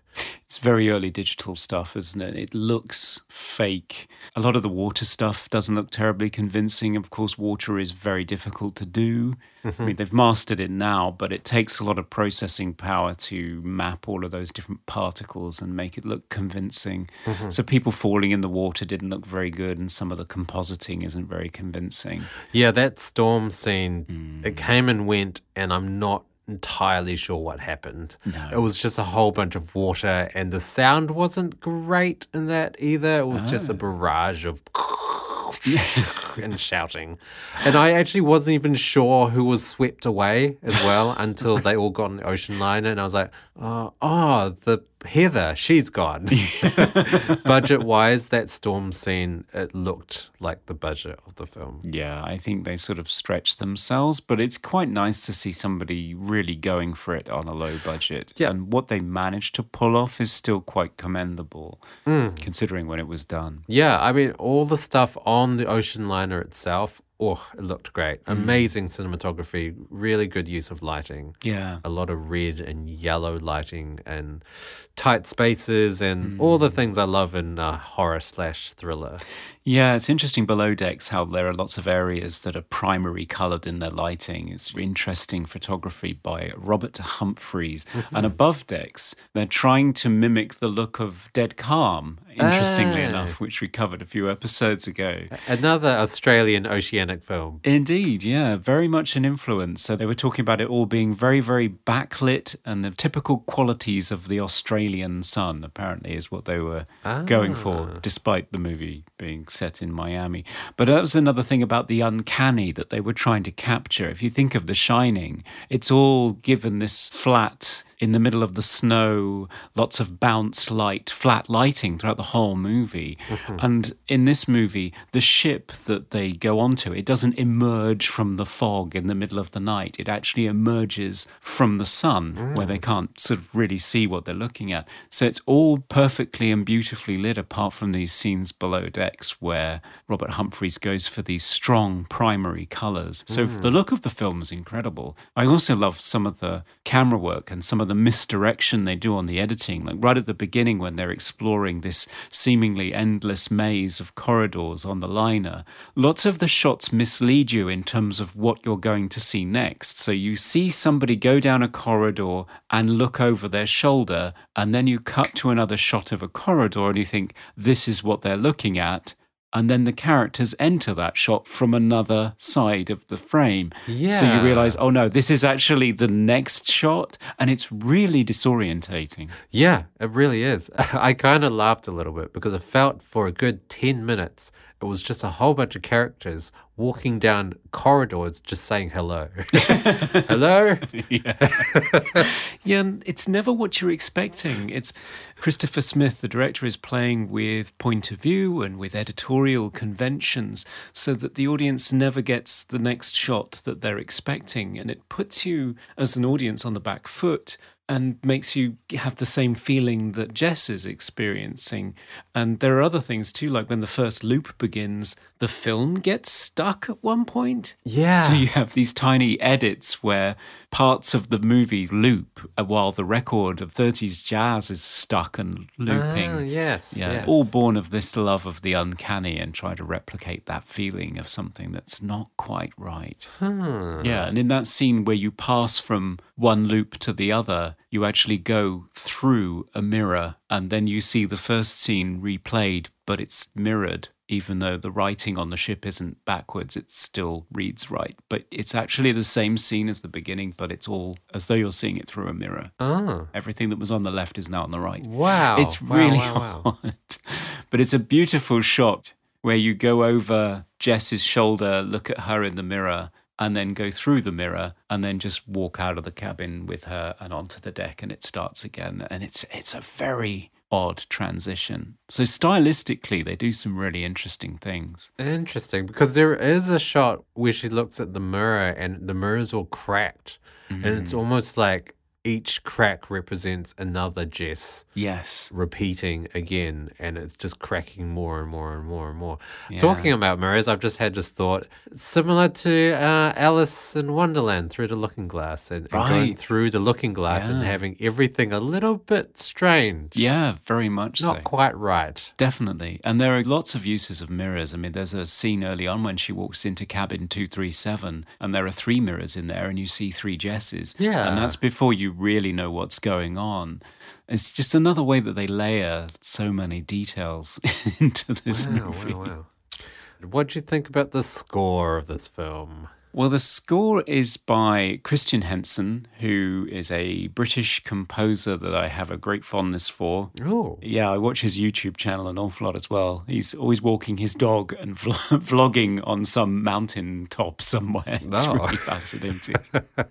It's very early digital stuff, isn't it? It looks fake. A lot of the water stuff doesn't look terribly convincing. Of course, water is very difficult to do. I mean, they've mastered it now, but it takes a lot of processing power to map all of those different particles and make it look convincing. So, people falling in the water didn't look very good, and some of the compositing isn't very convincing. Yeah, that storm scene, Hmm. it came and went, and I'm not entirely sure what happened. It was just a whole bunch of water, and the sound wasn't great in that either. It was just a Ah. barrage of [laughs] and shouting. And I actually wasn't even sure who was swept away as well until they all got on the ocean liner, and I was like, oh, oh the Heather, she's gone. [laughs] budget wise, that storm scene, it looked like the budget of the film. Yeah, I think they sort of stretch themselves, but it's quite nice to see somebody really going for it on a low budget. Yeah. And what they managed to pull off is still quite commendable, Hmm. considering when it was done. Yeah, I mean, all the stuff on the ocean liner itself, oh, it looked great. Hmm. Amazing cinematography, really good use of lighting. Yeah. A lot of red and yellow lighting and tight spaces and all the hmm. things I love in a horror slash thriller. Yeah, it's interesting below decks how there are lots of areas that are primary coloured in their lighting. It's interesting photography by Robert Humphreys. And above decks, they're trying to mimic the look of Dead Calm, interestingly Ah. enough, which we covered a few episodes ago. Another Australian oceanic film. Indeed, yeah, very much an influence. So they were talking about it all being very, very backlit and the typical qualities of the Australian sun, apparently, is what they were going for, despite the movie being set in Miami. But that was another thing about the uncanny that they were trying to capture. If you think of The Shining, it's all given this flat in the middle of the snow, lots of bounce light, flat lighting throughout the whole movie. Mm-hmm. And in this movie, the ship that they go onto, it doesn't emerge from the fog in the middle of the night. It actually emerges from the sun, where they mm. can't sort of really see what they're looking at. So it's all perfectly and beautifully lit, apart from these scenes below decks where Robert Humphreys goes for these strong primary colours. So the mm. look of the film is incredible. I also love some of the camera work and some of the misdirection they do on the editing. Like right at the beginning, when they're exploring this seemingly endless maze of corridors on the liner, lots of the shots mislead you in terms of what you're going to see next. So you see somebody go down a corridor and look over their shoulder, and then you cut to another shot of a corridor and you think, this is what they're looking at and then the characters enter that shot from another side of the frame. Yeah. So you realize, oh no, this is actually the next shot, and it's really disorientating. Yeah, it really is. [laughs] I kind of laughed a little bit because it felt for a good 10 minutes, it was just a whole bunch of characters walking down corridors just saying hello. [laughs] hello? yeah. [laughs] yeah, and it's never what you're expecting. It's Christopher Smith, the director, is playing with point of view and with editorial conventions so that the audience never gets the next shot that they're expecting. And it puts you, as an audience, on the back foot and makes you have the same feeling that Jess is experiencing. And there are other things too, like when the first loop begins, the film gets stuck at one point. Yeah. So you have these tiny edits where parts of the movie loop uh, while the record of 30s jazz is stuck and looping. Ah, yes. Yeah, yes. all born of this love of the uncanny and try to replicate that feeling of something that's not quite right. Hmm. Yeah, and in that scene where you pass from one loop to the other, you actually go through a mirror and then you see the first scene replayed, but it's mirrored. Even though the writing on the ship isn't backwards, it still reads right. But it's actually the same scene as the beginning, but it's all as though you're seeing it through a mirror. Oh. Everything that was on the left is now on the right. Wow. It's Wow, really wow, wow. odd. [laughs] But it's a beautiful shot where you go over Jess's shoulder, look at her in the mirror, and then go through the mirror and then just walk out of the cabin with her and onto the deck and it starts again. And it's it's a very odd transition. So stylistically they do some really interesting things. Interesting, because there is a shot where she looks at the mirror and the mirror's all cracked. And it's Mm. almost like each crack represents another Jess Yes. repeating again, and it's just cracking more and more and more and more. Yeah. Talking about mirrors, I've just had this thought similar to uh, Alice in Wonderland through the looking glass and, and going through the looking glass and having everything a little bit strange. Yeah, very much Not so. quite right. Definitely. And there are lots of uses of mirrors. I mean, there's a scene early on when she walks into cabin 237, and there are three mirrors in there, and you see three Jesses. Yeah. And that's before you really know what's going on. It's just another way that they layer so many details [laughs] into this Wow, movie. wow, wow. What do you think about the score of this film? Well, the score is by Christian Henson, who is a British composer that I have a great fondness for. Oh, Yeah, I watch his YouTube channel an awful lot as well. He's always walking his dog and [laughs] vlog- vlogging on some mountain top somewhere. It's Oh. really fascinating. [laughs]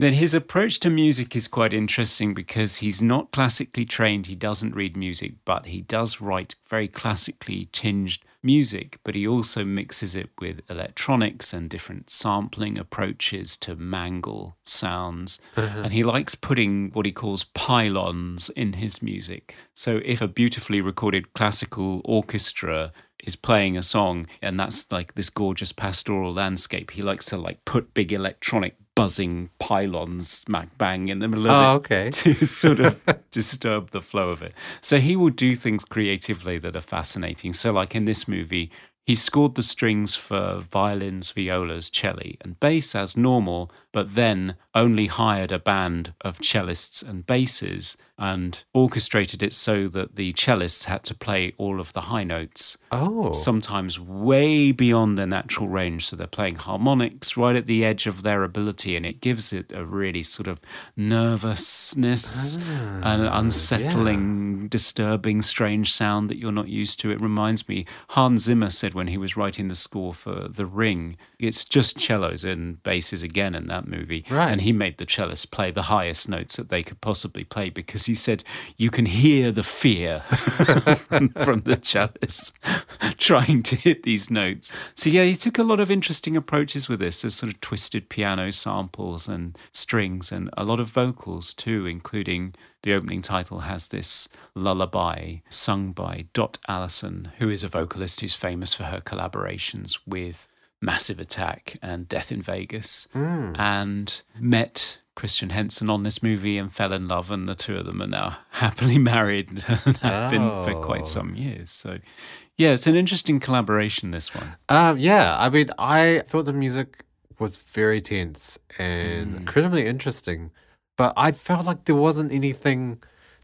then his approach to music is quite interesting because he's not classically trained. He doesn't read music, but he does write very classically tinged music, but he also mixes it with electronics and different sampling approaches to mangle sounds. Uh-huh. And he likes putting what he calls pylons in his music. So if a beautifully recorded classical orchestra is playing a song and that's like this gorgeous pastoral landscape, he likes to like put big electronic buzzing pylons smack bang in the middle of Oh, it okay. [laughs] to sort of [laughs] disturb the flow of it. So he will do things creatively that are fascinating. So, like in this movie, he scored the strings for violins, violas, cello, and bass as normal, but then only hired a band of cellists and basses and orchestrated it so that the cellists had to play all of the high notes Oh, sometimes way beyond their natural range. So they're playing harmonics right at the edge of their ability, and it gives it a really sort of nervousness ah, and an unsettling, disturbing, strange sound that you're not used to. It reminds me, Hans Zimmer said when he was writing the score for The Ring, it's just cellos and basses again in that movie. Right. And he made the cellists play the highest notes that they could possibly play because he said, you can hear the fear [laughs] from, the cellists [laughs] trying to hit these notes. So, yeah, he took a lot of interesting approaches with this. There's sort of twisted piano samples and strings and a lot of vocals too, including the opening title has this lullaby sung by Dot Allison, who is a vocalist who's famous for her collaborations with Massive Attack and Death in Vegas, hmm. and met Christian Henson on this movie and fell in love, and the two of them are now [laughs] happily married [laughs] and have been for Oh. quite some years. So, yeah, it's an interesting collaboration. This one. Um, yeah, I mean, I thought the music was very tense and hmm. incredibly interesting, but I felt like there wasn't anything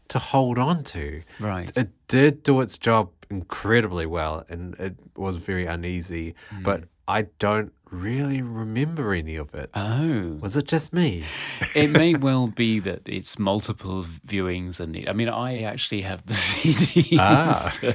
to hold on to. Right. It did do its job incredibly well, and it was very uneasy, but hmm. I don't really remember any of it. Oh. Was it just me? it may [laughs] well be that it's multiple viewings and the, I mean I actually have the [laughs] CD Ah. so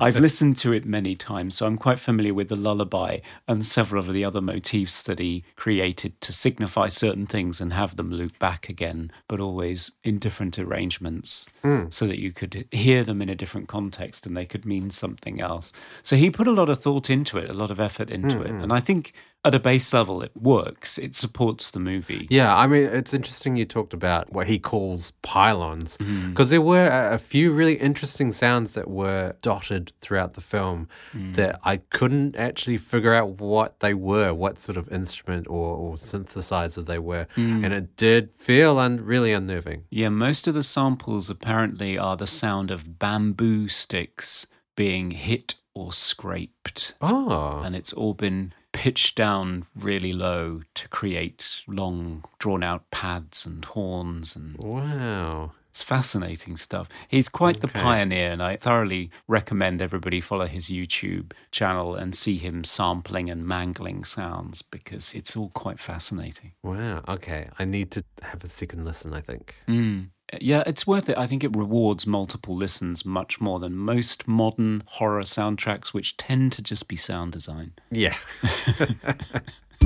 I've listened to it many times so I'm quite familiar with the lullaby and several of the other motifs that he created to signify certain things and have them loop back again but always in different arrangements hmm. so that you could hear them in a different context and they could mean something else so he put a lot of thought into it a lot of effort into it hmm, hmm. and I think at a base level it works it supports the movie Yeah, I mean, it's interesting you talked about what he calls pylons, Mm-hmm. because there were a, a few really interesting sounds that were dotted throughout the film Mm. that I couldn't actually figure out what they were, what sort of instrument or, or synthesizer they were. Mm. And it did feel un- really unnerving. Yeah, most of the samples apparently are the sound of bamboo sticks being hit or scraped. Oh, And it's all been pitched down really low to create long, drawn out pads and horns. And wow. it's fascinating stuff. He's quite the pioneer, and I thoroughly recommend everybody follow his YouTube channel and see him sampling and mangling sounds because it's all quite fascinating. Wow. Okay. I need to have a second listen, I think. Mm. Yeah, it's worth it. I think it rewards multiple listens much more than most modern horror soundtracks, which tend to just be sound design. Yeah. [laughs]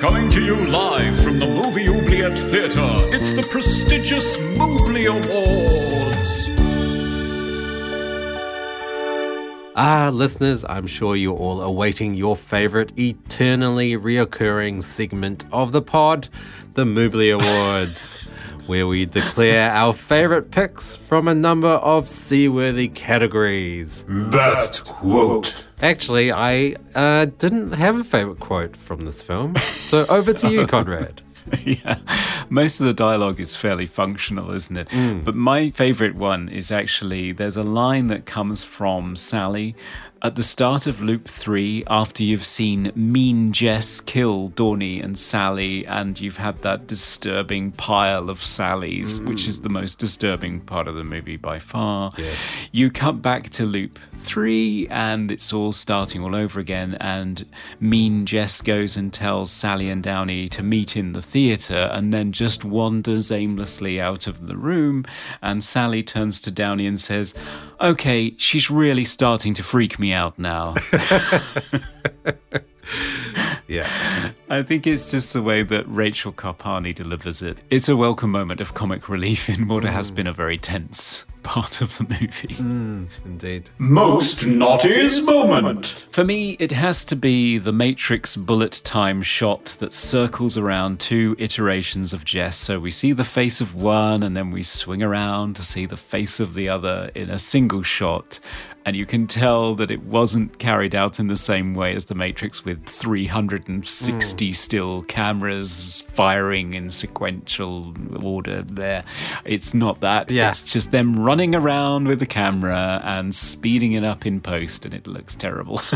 Coming to you live from the Movie Oubliette Theatre, it's the prestigious Mobley Awards. Ah, listeners, I'm sure you're all awaiting your favorite eternally reoccurring segment of the pod, the Moobly Awards, [laughs] where we declare our favorite picks from a number of seaworthy categories. Best quote. Actually, I uh, didn't have a favorite quote from this film, so over to you, [laughs] Conrad. yeah, most of the dialogue is fairly functional, isn't it? But my favorite one is actually there's a line that comes from Sally at the start of loop three, after you've seen Mean Jess kill Downey and Sally, and you've had that disturbing pile of Sallys, which mm. is the most disturbing part of the movie by far. Yes. You cut back to loop three, and it's all starting all over again. And Mean Jess goes and tells Sally and Downey to meet in the theatre, and then just wanders aimlessly out of the room. And Sally turns to Downey and says, Okay, she's really starting to freak me out now. [laughs] [laughs] Yeah. I think it's just the way that Rachel Carpani delivers it. It's a welcome moment of comic relief in what has mm. been a very tense [laughs] part of the movie. Hmm, indeed. Most noughties moment. For me, it has to be the Matrix bullet time shot that circles around two iterations of Jess. So we see the face of one, and then we swing around to see the face of the other in a single shot. And you can tell that it wasn't carried out in the same way as The Matrix with 360 still cameras firing in sequential order there. It's not that. Yeah. It's just them running around with the camera and speeding it up in post, and it looks terrible. [laughs]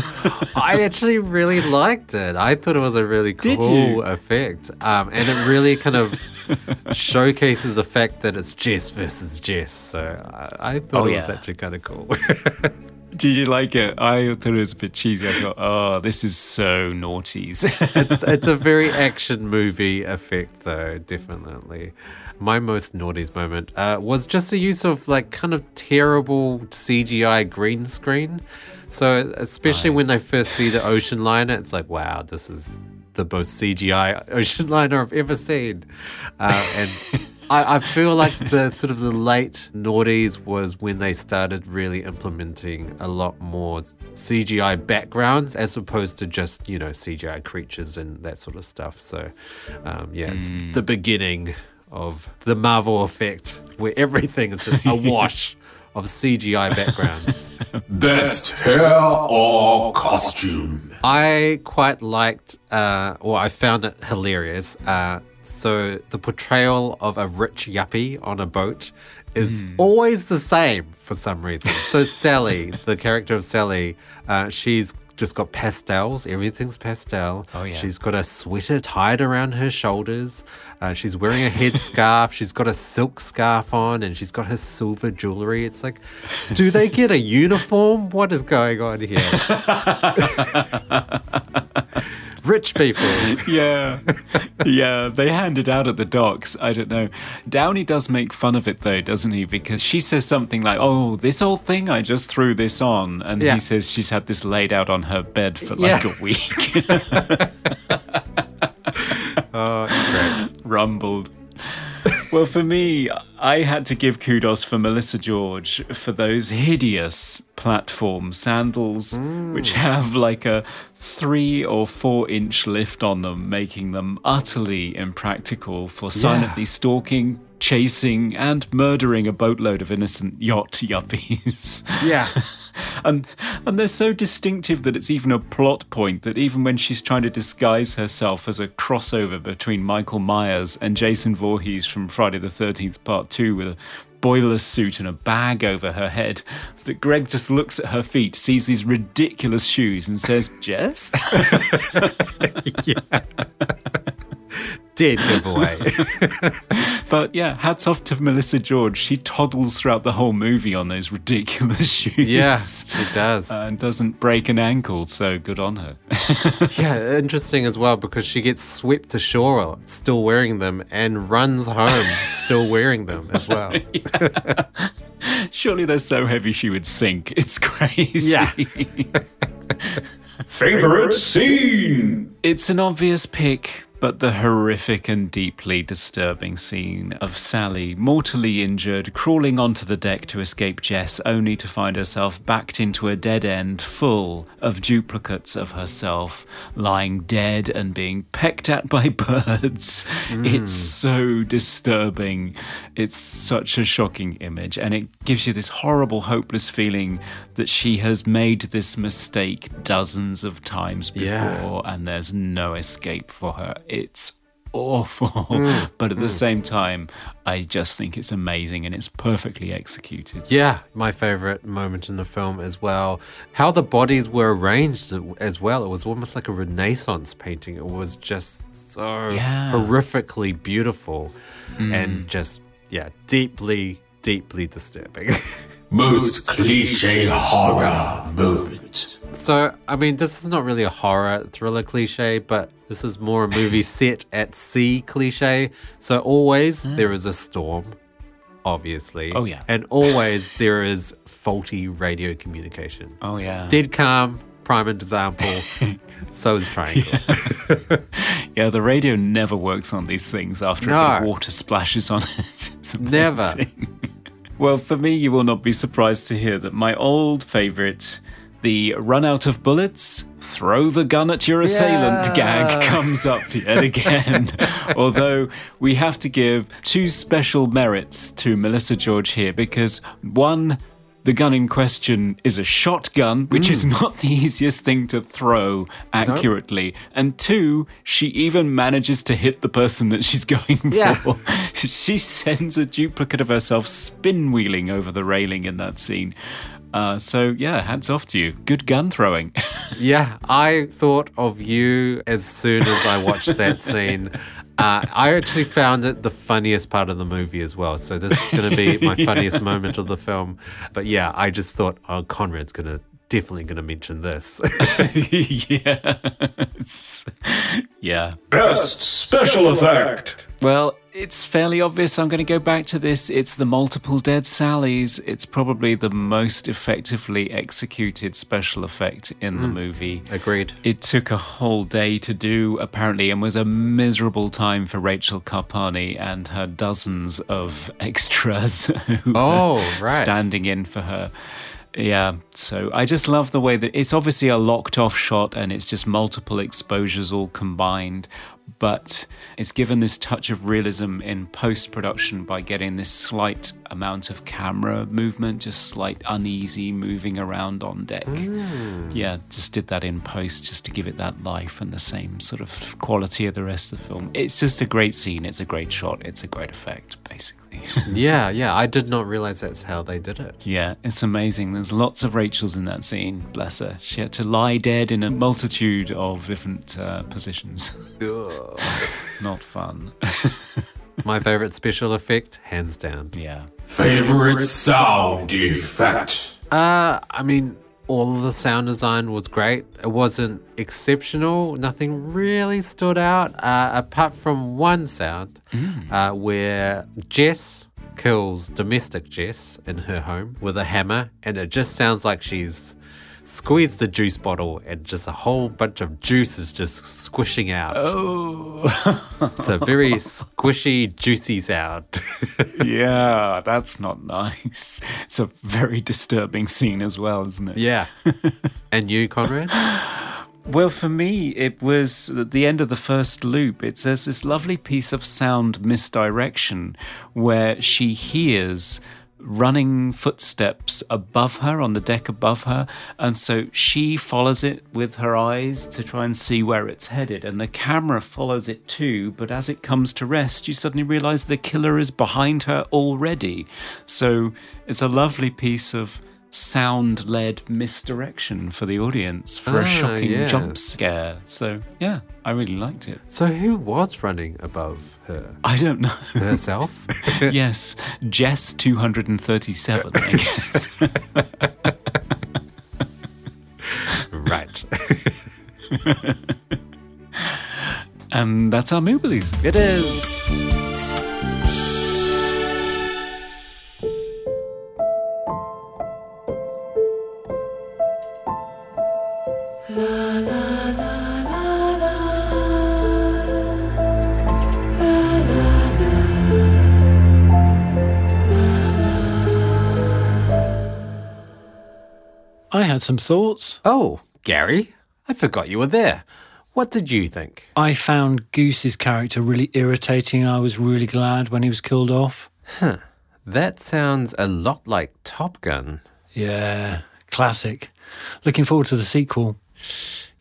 I actually really liked it. I thought it was a really cool effect. Um, and it really kind of showcases the fact that it's Jess versus Jess. So I, I thought Oh, it was yeah. actually kind of cool. [laughs] Did you like it? I thought it was a bit cheesy. I thought, oh, this is so naughties. [laughs] it's, it's a very action movie effect, though, definitely. My most naughties moment uh, was just the use of like kind of terrible CGI green screen. So, especially when they first see the ocean liner, it's like, wow, this is the most CGI ocean liner I've ever seen. Uh, and [laughs] I, I feel like the sort of the late noughties was when they started really implementing a lot more CGI backgrounds as opposed to just, you know, CGI creatures and that sort of stuff. So, um, yeah, it's the beginning of the Marvel effect where everything is just a [laughs] wash of CGI backgrounds. [laughs] Best hair or costume. I quite liked, uh, or I found it hilarious. Uh, So the portrayal of a rich yuppie on a boat is always the same for some reason. So [laughs] Sally, the character of Sally, uh, she's just got pastels. Everything's pastel. Oh, yeah. She's got a sweater tied around her shoulders. Uh, she's wearing a headscarf. [laughs] she's got a silk scarf on, and she's got her silver jewelry. It's like, do they get a uniform? What is going on here? [laughs] Rich people. [laughs] yeah. Yeah, they hand it out at the docks. I don't know. Downey does make fun of it though, doesn't he? Because she says something like, Oh, this old thing, I just threw this on. And Yeah. he says she's had this laid out on her bed for like Yeah. a week. [laughs] [laughs] Oh, it's great. rumbled. well, for me, I had to give kudos for Melissa George for those hideous platform sandals, which mm. have like a three or four inch lift on them, making them utterly impractical for silently stalking, chasing, and murdering a boatload of innocent yacht yuppies. [laughs] Yeah. and and they're so distinctive that it's even a plot point that even when she's trying to disguise herself as a crossover between Michael Myers and Jason Voorhees from Friday the 13th part 2 with a boiler suit and a bag over her head that Greg just looks at her feet sees these ridiculous shoes and says Jess [laughs] Dead giveaway. [laughs] but yeah hats off to Melissa George she toddles throughout the whole movie on those ridiculous [laughs] shoes yeah, it does. Uh, and doesn't break an ankle so good on her [laughs] yeah, interesting as well because she gets swept ashore still wearing them and runs home still wearing them as well. Surely they're so heavy she would sink. It's crazy. Yeah. Favorite scene? it's an obvious pick, but the horrific and deeply disturbing scene of Sally, mortally injured, crawling onto the deck to escape Jess, only to find herself backed into a dead end full of duplicates of herself, lying dead and being pecked at by [laughs] birds. It's mm. so disturbing. It's such a shocking image, and it gives you this horrible, hopeless feeling that she has made this mistake dozens of times before Yeah. and there's no escape for her. It's awful. [laughs] Mm, but at the same time, I just think it's amazing and it's perfectly executed. Yeah, my favorite moment in the film as well. How the bodies were arranged as well. It was almost like a Renaissance painting. It was just so Yeah. horrifically beautiful and just, yeah, deeply, deeply disturbing. [laughs] Most cliche horror moment. so, I mean, this is not really a horror thriller cliche, but this is more a movie [laughs] set at sea cliche. So, always hmm. there is a storm. Obviously. Oh, yeah. And [laughs] always there is faulty radio communication. Oh, yeah. Dead calm, prime example. [laughs] so is triangle. yeah, the radio never works on these things after a No. bit of water splashes on it. Never. Well, for me, you will not be surprised to hear that my old favourite, the run out of bullets, throw the gun at your assailant Yeah. gag comes up yet again. [laughs] Although we have to give two special merits to Melissa George here because one, the gun in question is a shotgun, which is not the easiest thing to throw accurately. And two, she even manages to hit the person that she's [laughs] going Yeah. for. she sends a duplicate of herself spin wheeling over the railing in that scene. Uh, so, yeah, hats off to you. Good gun throwing. [laughs] yeah, I thought of you as soon as I watched that [laughs] scene. Uh, I actually found it the funniest part of the movie as well. So this is going to be [laughs] my funniest moment of the film. But yeah, I just thought, oh, Conrad's going to definitely going to mention this. [laughs] yeah. Yeah. Best special effect. Well, it's fairly obvious. I'm going to go back to this. It's the multiple dead Sallys. It's probably the most effectively executed special effect in the hmm. movie. Agreed. It took a whole day to do, apparently, and was a miserable time for Rachel Carpani and her dozens of [laughs] extras [laughs] who Oh, were right. standing in for her. Yeah, so I just love the way that it's obviously a locked off shot and it's just multiple exposures all combined, but it's given this touch of realism in post production by getting this slight amount of camera movement, just slight uneasy moving around on deck. Yeah, just did that in post just to give it that life and the same sort of quality of the rest of the film. It's just a great scene, it's a great shot, it's a great effect, basically. [laughs] Yeah, yeah. I did not realize that's how they did it. Yeah, it's amazing. There's lots of Rachels in that scene. Bless her. She had to lie dead in a multitude of different uh, positions. [laughs] Not fun. [laughs] My favorite special effect, hands down. yeah. Favorite sound effect. Uh, I mean, all of the sound design was great. It wasn't exceptional. Nothing really stood out, uh, apart from one sound uh, where Jess kills domestic Jess in her home with a hammer, and it just sounds like she's squeezed the juice bottle and just a whole bunch of juice is just squishing out. Oh, It's a very squishy, juicy sound. [laughs] yeah, that's not nice. It's a very disturbing scene as well, isn't it? yeah. [laughs] and you, Conrad? Well, for me, it was at the end of the first loop. It says this lovely piece of sound misdirection where she hears running footsteps above her on the deck above her and so she follows it with her eyes to try and see where it's headed and the camera follows it too but as it comes to rest you suddenly realize the killer is behind her already. So it's a lovely piece of sound led misdirection for the audience for Ah, a shocking yeah. jump scare. So, yeah, I really liked it. So who was running above her? I don't know. Herself? [laughs] yes, Jess 237, I guess. right. [laughs] and that's our movies. It is. I had some thoughts. Oh, Gary, I forgot you were there. What did you think? I found Goose's character really irritating. I was really glad when he was killed off. Huh. That sounds a lot like Top Gun. Yeah, classic. Looking forward to the sequel.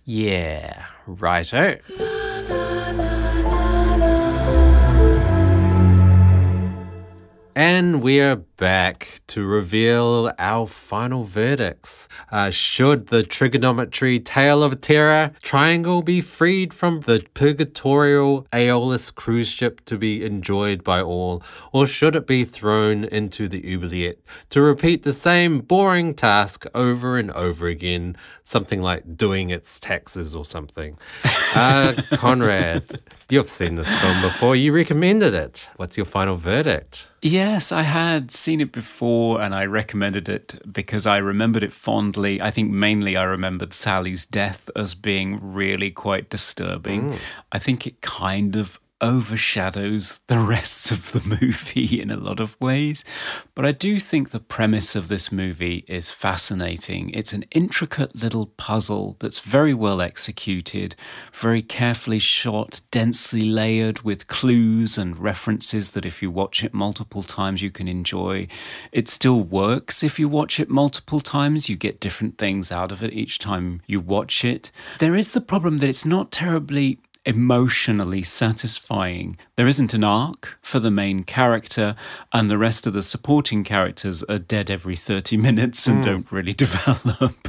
Yeah, righto. And we're back to reveal our final verdicts. Uh, should the trigonometry tale of terror triangle be freed from the purgatorial Aeolus cruise ship to be enjoyed by all, or should it be thrown into the oubliette to repeat the same boring task over and over again, something like doing its taxes or something? Uh, [laughs] Conrad, you've seen this film before. You recommended it. What's your final verdict? Yes, I had seen it before and I recommended it because I remembered it fondly. I think mainly I remembered Sally's death as being really quite disturbing. Mm. I think it kind of overshadows the rest of the movie [laughs] in a lot of ways. But I do think the premise of this movie is fascinating. It's an intricate little puzzle that's very well executed, very carefully shot, densely layered with clues and references that if you watch it multiple times you can enjoy. It still works if you watch it multiple times. You get different things out of it each time you watch it. There is the problem that it's not terribly emotionally satisfying. There isn't an arc for the main character, and the rest of the supporting characters are dead every 30 [laughs] minutes and hmm. don't really [laughs] develop.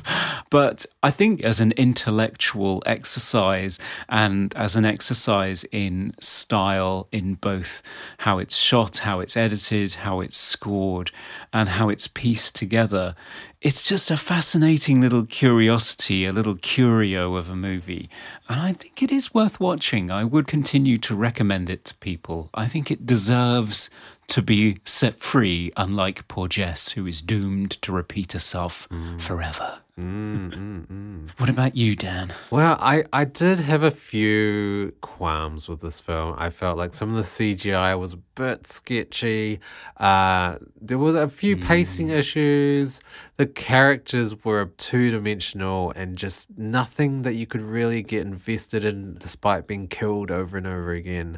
But I think as an intellectual exercise and as an exercise in style, in both how it's shot, how it's edited, how it's scored, and how it's pieced together, it's just a fascinating little curiosity, a little curio of a movie. And I think it is worth watching. I would continue to recommend it to people. I think it deserves to be set free, unlike poor Jess, who is doomed to repeat herself mm. forever. Mm, mm, what about you, Dan? Well, I, I did have a few qualms with this film. I felt like some of the CGI was a bit sketchy. Uh, there was a few pacing issues. The characters were two dimensional and just nothing that you could really get invested in despite being killed over and over again.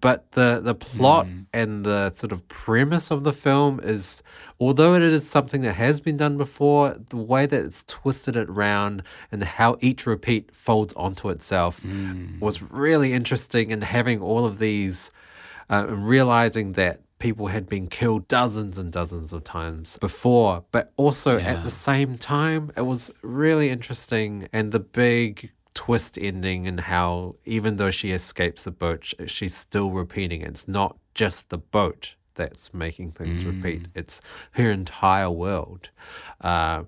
But the, the plot and the sort of premise of the film is, although it is something that has been done before, the way that it's twisted it round and how each repeat folds onto itself was really interesting. And having all of these, uh, realizing that people had been killed dozens and dozens of times before, but also Yeah. at the same time, it was really interesting. And the big twist ending and how even though she escapes the boat, she's still repeating. It's not just the boat that's making things repeat, it's her entire world. Uh,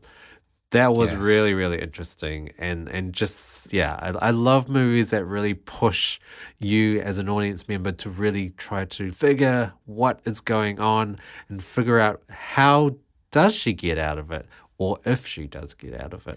that was really really interesting. And and just yeah I, I love movies that really push you as an audience member to really try to figure what is going on and figure out how does she get out of it or if she does get out of it.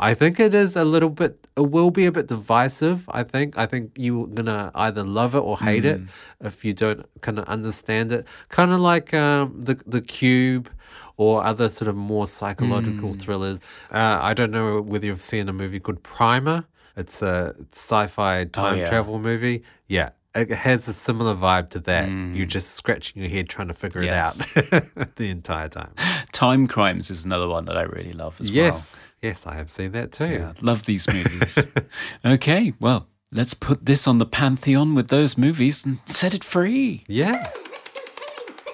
I think it is a little bit it will be a bit divisive i think. I think you're gonna either love it or hate it if you don't kind of understand it. Kind of like um, the the cube or other sort of more psychological thrillers. Uh, I don't know whether you've seen a movie called Primer. It's a sci-fi time yeah. travel movie. Yeah, it has a similar vibe to that. You're just scratching your head trying to figure Yes. it out [laughs] the entire time. [laughs] Time Crimes is another one that I really love as well. Yes, yes, I have seen that too. Yeah, love these movies. [laughs] okay, well, let's put this on the pantheon with those movies and set it free. Yeah.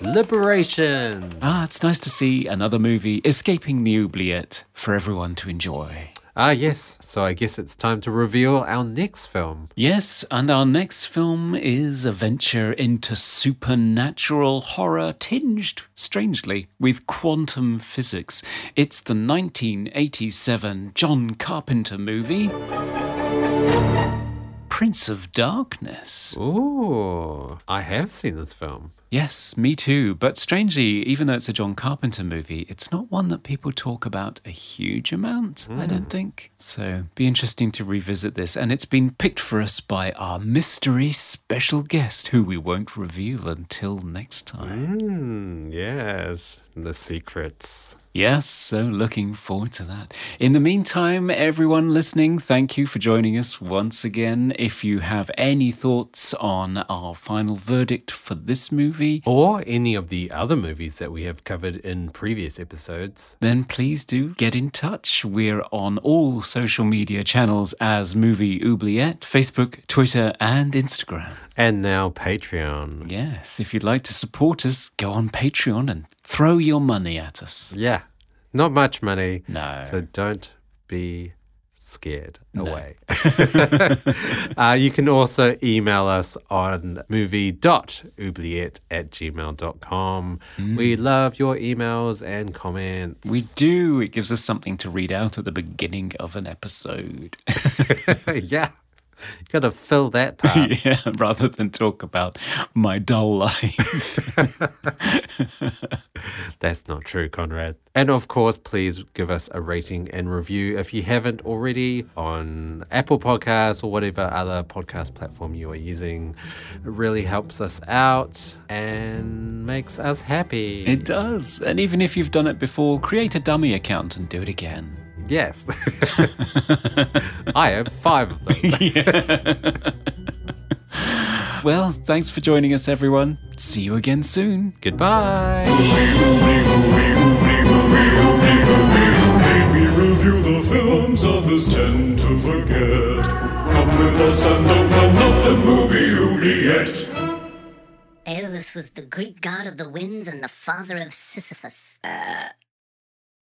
Liberation. Ah, it's nice to see another movie escaping the oubliette for everyone to enjoy. Ah, yes. So I guess it's time to reveal our next film. Yes, and our next film is a venture into supernatural horror tinged, strangely, with quantum physics. It's the 1987 John Carpenter movie, Prince of Darkness. Oh, I have seen this film. Yes, me too. But strangely, even though it's a John Carpenter movie, it's not one that people talk about a huge amount, I don't think. So, be interesting to revisit this. And it's been picked for us by our mystery special guest, who we won't reveal until next time. Hmm, yes. The secrets. Yes, so looking forward to that. In the meantime, everyone listening, thank you for joining us once again. If you have any thoughts on our final verdict for this movie, Or any of the other movies that we have covered in previous episodes. then please do get in touch. We're on all social media channels as Movie Oubliette Facebook, Twitter, and Instagram. And now Patreon. Yes, if you'd like to support us, go on Patreon and throw your money at us. Yeah. Not much money. No. So don't be scared away. [laughs] uh, you can also email us on movie.oubliette at gmail.com. We love your emails and comments. We do. It gives us something to read out at the beginning of an episode. [laughs] yeah. [laughs] Got to fill that part. [laughs] yeah, rather than talk about my dull life. [laughs] That's not true, Conrad. And of course, please give us a rating and review if you haven't already on Apple Podcasts or whatever other podcast platform you are using. It really helps us out and makes us happy. it does. And even if you've done it before, create a dummy account and do it again. Yes. I have five of them. [laughs] Well, thanks for joining us, everyone. See you again soon. Goodbye. We review the films others tend to forget. Come with us and open up the movie oubliette. Aeolus was the Greek god of the winds and the father of Sisyphus. Uh,